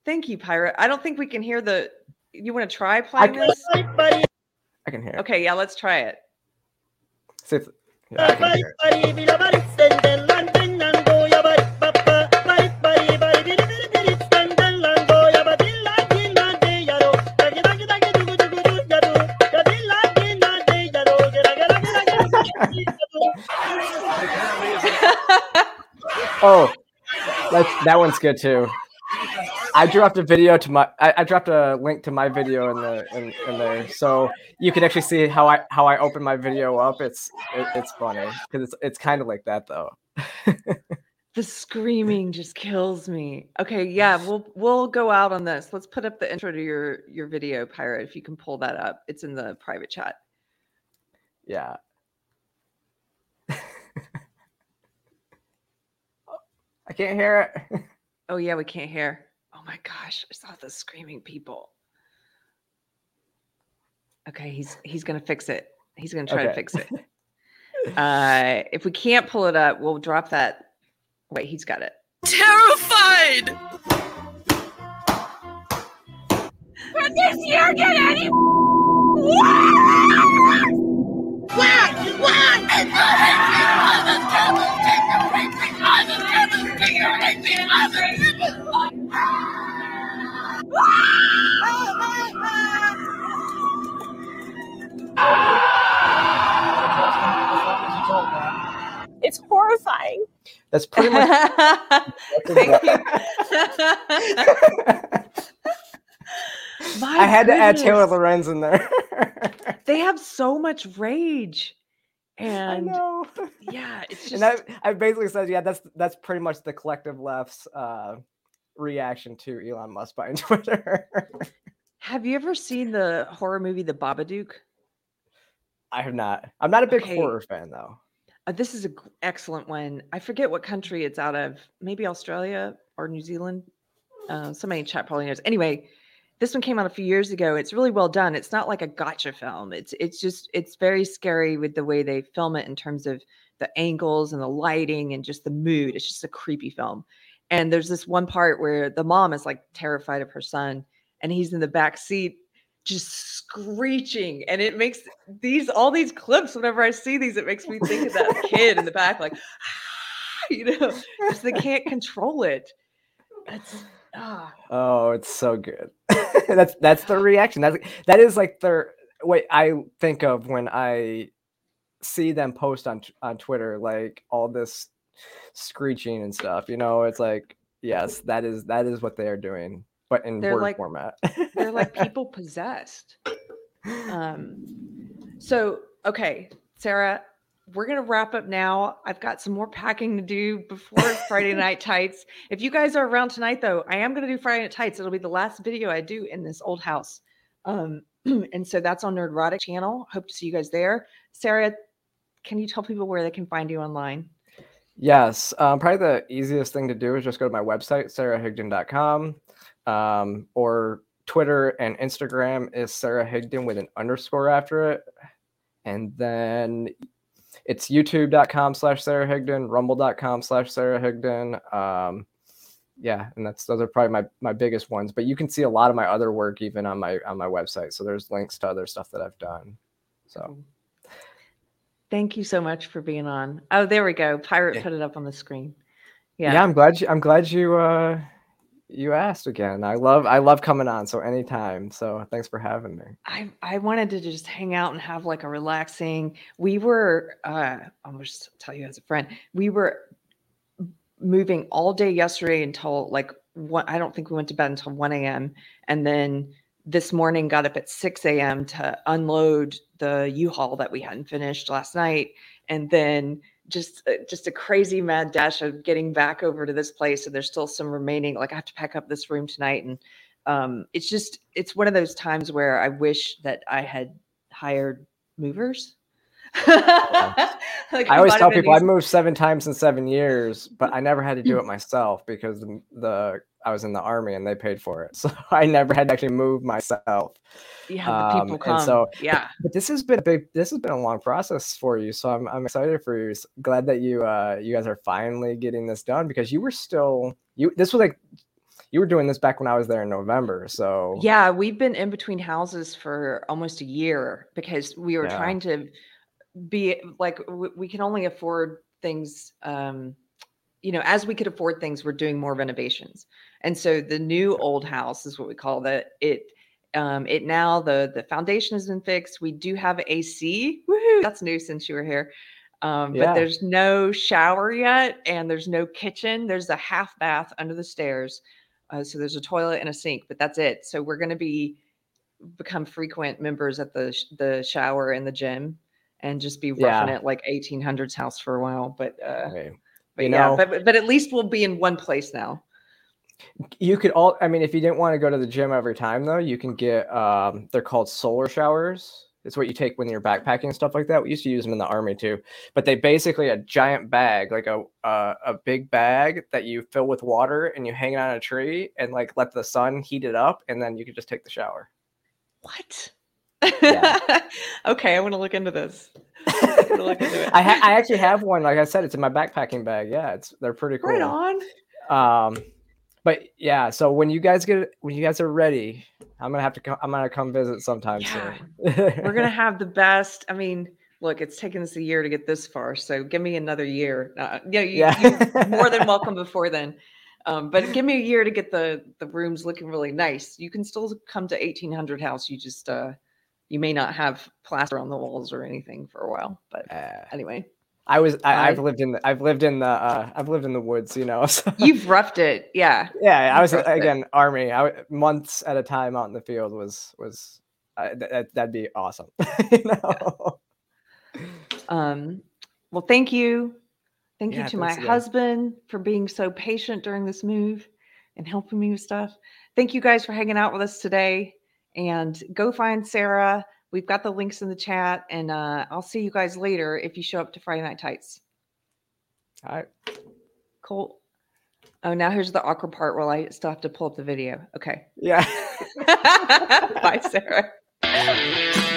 thank you pirate i don't think we can hear the you want to try playing I, this i can hear okay yeah let's try it. See if, yeah, oh, that's that one's good too. I dropped a video to my I, I, dropped a link to my video in the in, in there, so you can actually see how I how I open my video up. It's it, it's funny because it's it's kind of like that though. the screaming just kills me. Okay, yeah, we'll we'll go out on this. Let's put up the intro to your your video, Pirate. If you can pull that up, it's in the private chat. Yeah. I can't hear it. oh yeah, we can't hear. Oh my gosh, I saw the screaming people. Okay, he's he's gonna fix it. He's gonna try okay. to fix it. uh if we can't pull it up, we'll drop that. Wait, he's got it. Terrified! Can this year get any What? It's horrifying. That's pretty much. Thank you. I had goodness. to add Taylor Lorenz in there. they have so much rage. And yeah, it's just. And I, I basically said, yeah, that's that's pretty much the collective left's uh, reaction to Elon Musk buying Twitter. have you ever seen the horror movie The Babadook? I have not. I'm not a big okay. horror fan though. Uh, this is an excellent one. I forget what country it's out of. Maybe Australia or New Zealand. Uh, somebody in chat probably knows. Anyway, this one came out a few years ago. It's really well done. It's not like a gotcha film. It's it's just it's very scary with the way they film it in terms of the angles and the lighting and just the mood. It's just a creepy film. And there's this one part where the mom is like terrified of her son and he's in the back seat just screeching and it makes these all these clips whenever i see these it makes me think of that kid in the back like you know because they can't control it. That's ah. oh it's so good. That's that's the reaction. That's that is like their what i think of when i see them post on on twitter like all this screeching and stuff you know it's like yes that is that is what they are doing but in they're word like, format. they're like people possessed. Um, so okay, Sara, we're gonna wrap up now. I've got some more packing to do before Friday Night Tights. If you guys are around tonight, though, I am gonna do Friday Night Tights. It'll be the last video I do in this old house. Um, and so that's on Nerdrotic channel. Hope to see you guys there. Sara, can you tell people where they can find you online? Yes. Um, probably the easiest thing to do is just go to my website, sarahigdon.com, um, or Twitter and Instagram is Sara Higdon with an underscore after it. And then it's youtube.com slash Sara Higdon, rumble.com slash Sara Higdon. Um, yeah, and that's those are probably my my biggest ones. But you can see a lot of my other work even on my on my website. So there's links to other stuff that I've done. So thank you so much for being on. Oh, there we go. Pirate yeah. put it up on the screen. Yeah. Yeah, I'm glad you I'm glad you uh you asked again. I love I love coming on. So anytime. So thanks for having me. I I wanted to just hang out and have like a relaxing. We were uh I'll just tell you as a friend. We were moving all day yesterday until like one. I don't think we went to bed until one a.m. and then this morning got up at 6 a.m. to unload the U-Haul that we hadn't finished last night, and then just uh, just a crazy mad dash of getting back over to this place and there's still some remaining like i have to pack up this room tonight and um it's just it's one of those times where i wish that i had hired movers like I always tell people I've moved seven times in seven years, but I never had to do it myself because the, the I was in the army and they paid for it, so I never had to actually move myself. Yeah, the people um, come. so, yeah, but, but, this has been a big. This has been a long process for you, so I'm I'm excited for you. Glad that you uh you guys are finally getting this done because you were still you. This was like you were doing this back when I was there in November. So yeah, we've been in between houses for almost a year because we were yeah. trying to be like we can only afford things um you know as we could afford things we're doing more renovations and so the new old house is what we call that it um it now the the foundation has been fixed we do have ac Woo-hoo! that's new since you were here um yeah. but there's no shower yet and there's no kitchen there's a half bath under the stairs uh, so there's a toilet and a sink but that's it so we're going to be become frequent members at the the shower and the gym and just be roughing yeah. it like 1800s house for a while. But, uh, okay. but yeah, know, but, but at least we'll be in one place now. You could all, I mean, if you didn't want to go to the gym every time though, you can get, um, they're called solar showers. It's what you take when you're backpacking and stuff like that. We used to use them in the army too, but they basically a giant bag, like a uh, a big bag that you fill with water and you hang it on a tree and like let the sun heat it up, and then you can just take the shower. What? Yeah. okay, I want to look into this. look into I, ha- I actually have one. Like I said, it's in my backpacking bag. Yeah, it's they're pretty cool. Right on. Um, but yeah, so when you guys get when you guys are ready, I'm gonna have to come. I'm gonna come visit sometime yeah. soon. We're gonna have the best. I mean, look, it's taken us a year to get this far, so give me another year. Uh, yeah, you, yeah. more than welcome before then. Um, but give me a year to get the the rooms looking really nice. You can still come to 1800 house. You just uh, you may not have plaster on the walls or anything for a while. But uh, anyway. I was I, have lived in the I've lived in the uh, I've lived in the woods, you know. So. You've roughed it, yeah. Yeah, I was again it. army. I months at a time out in the field was was uh, th- that'd be awesome. you know? Um. Well, thank you, thank yeah, you to my again. husband for being so patient during this move and helping me with stuff. Thank you guys for hanging out with us today and go find Sara. We've got the links in the chat, and uh, I'll see you guys later if you show up to Friday Night Tights. All right. Cool. Oh, now here's the awkward part where I still have to pull up the video. Okay. Yeah. Bye, Sara.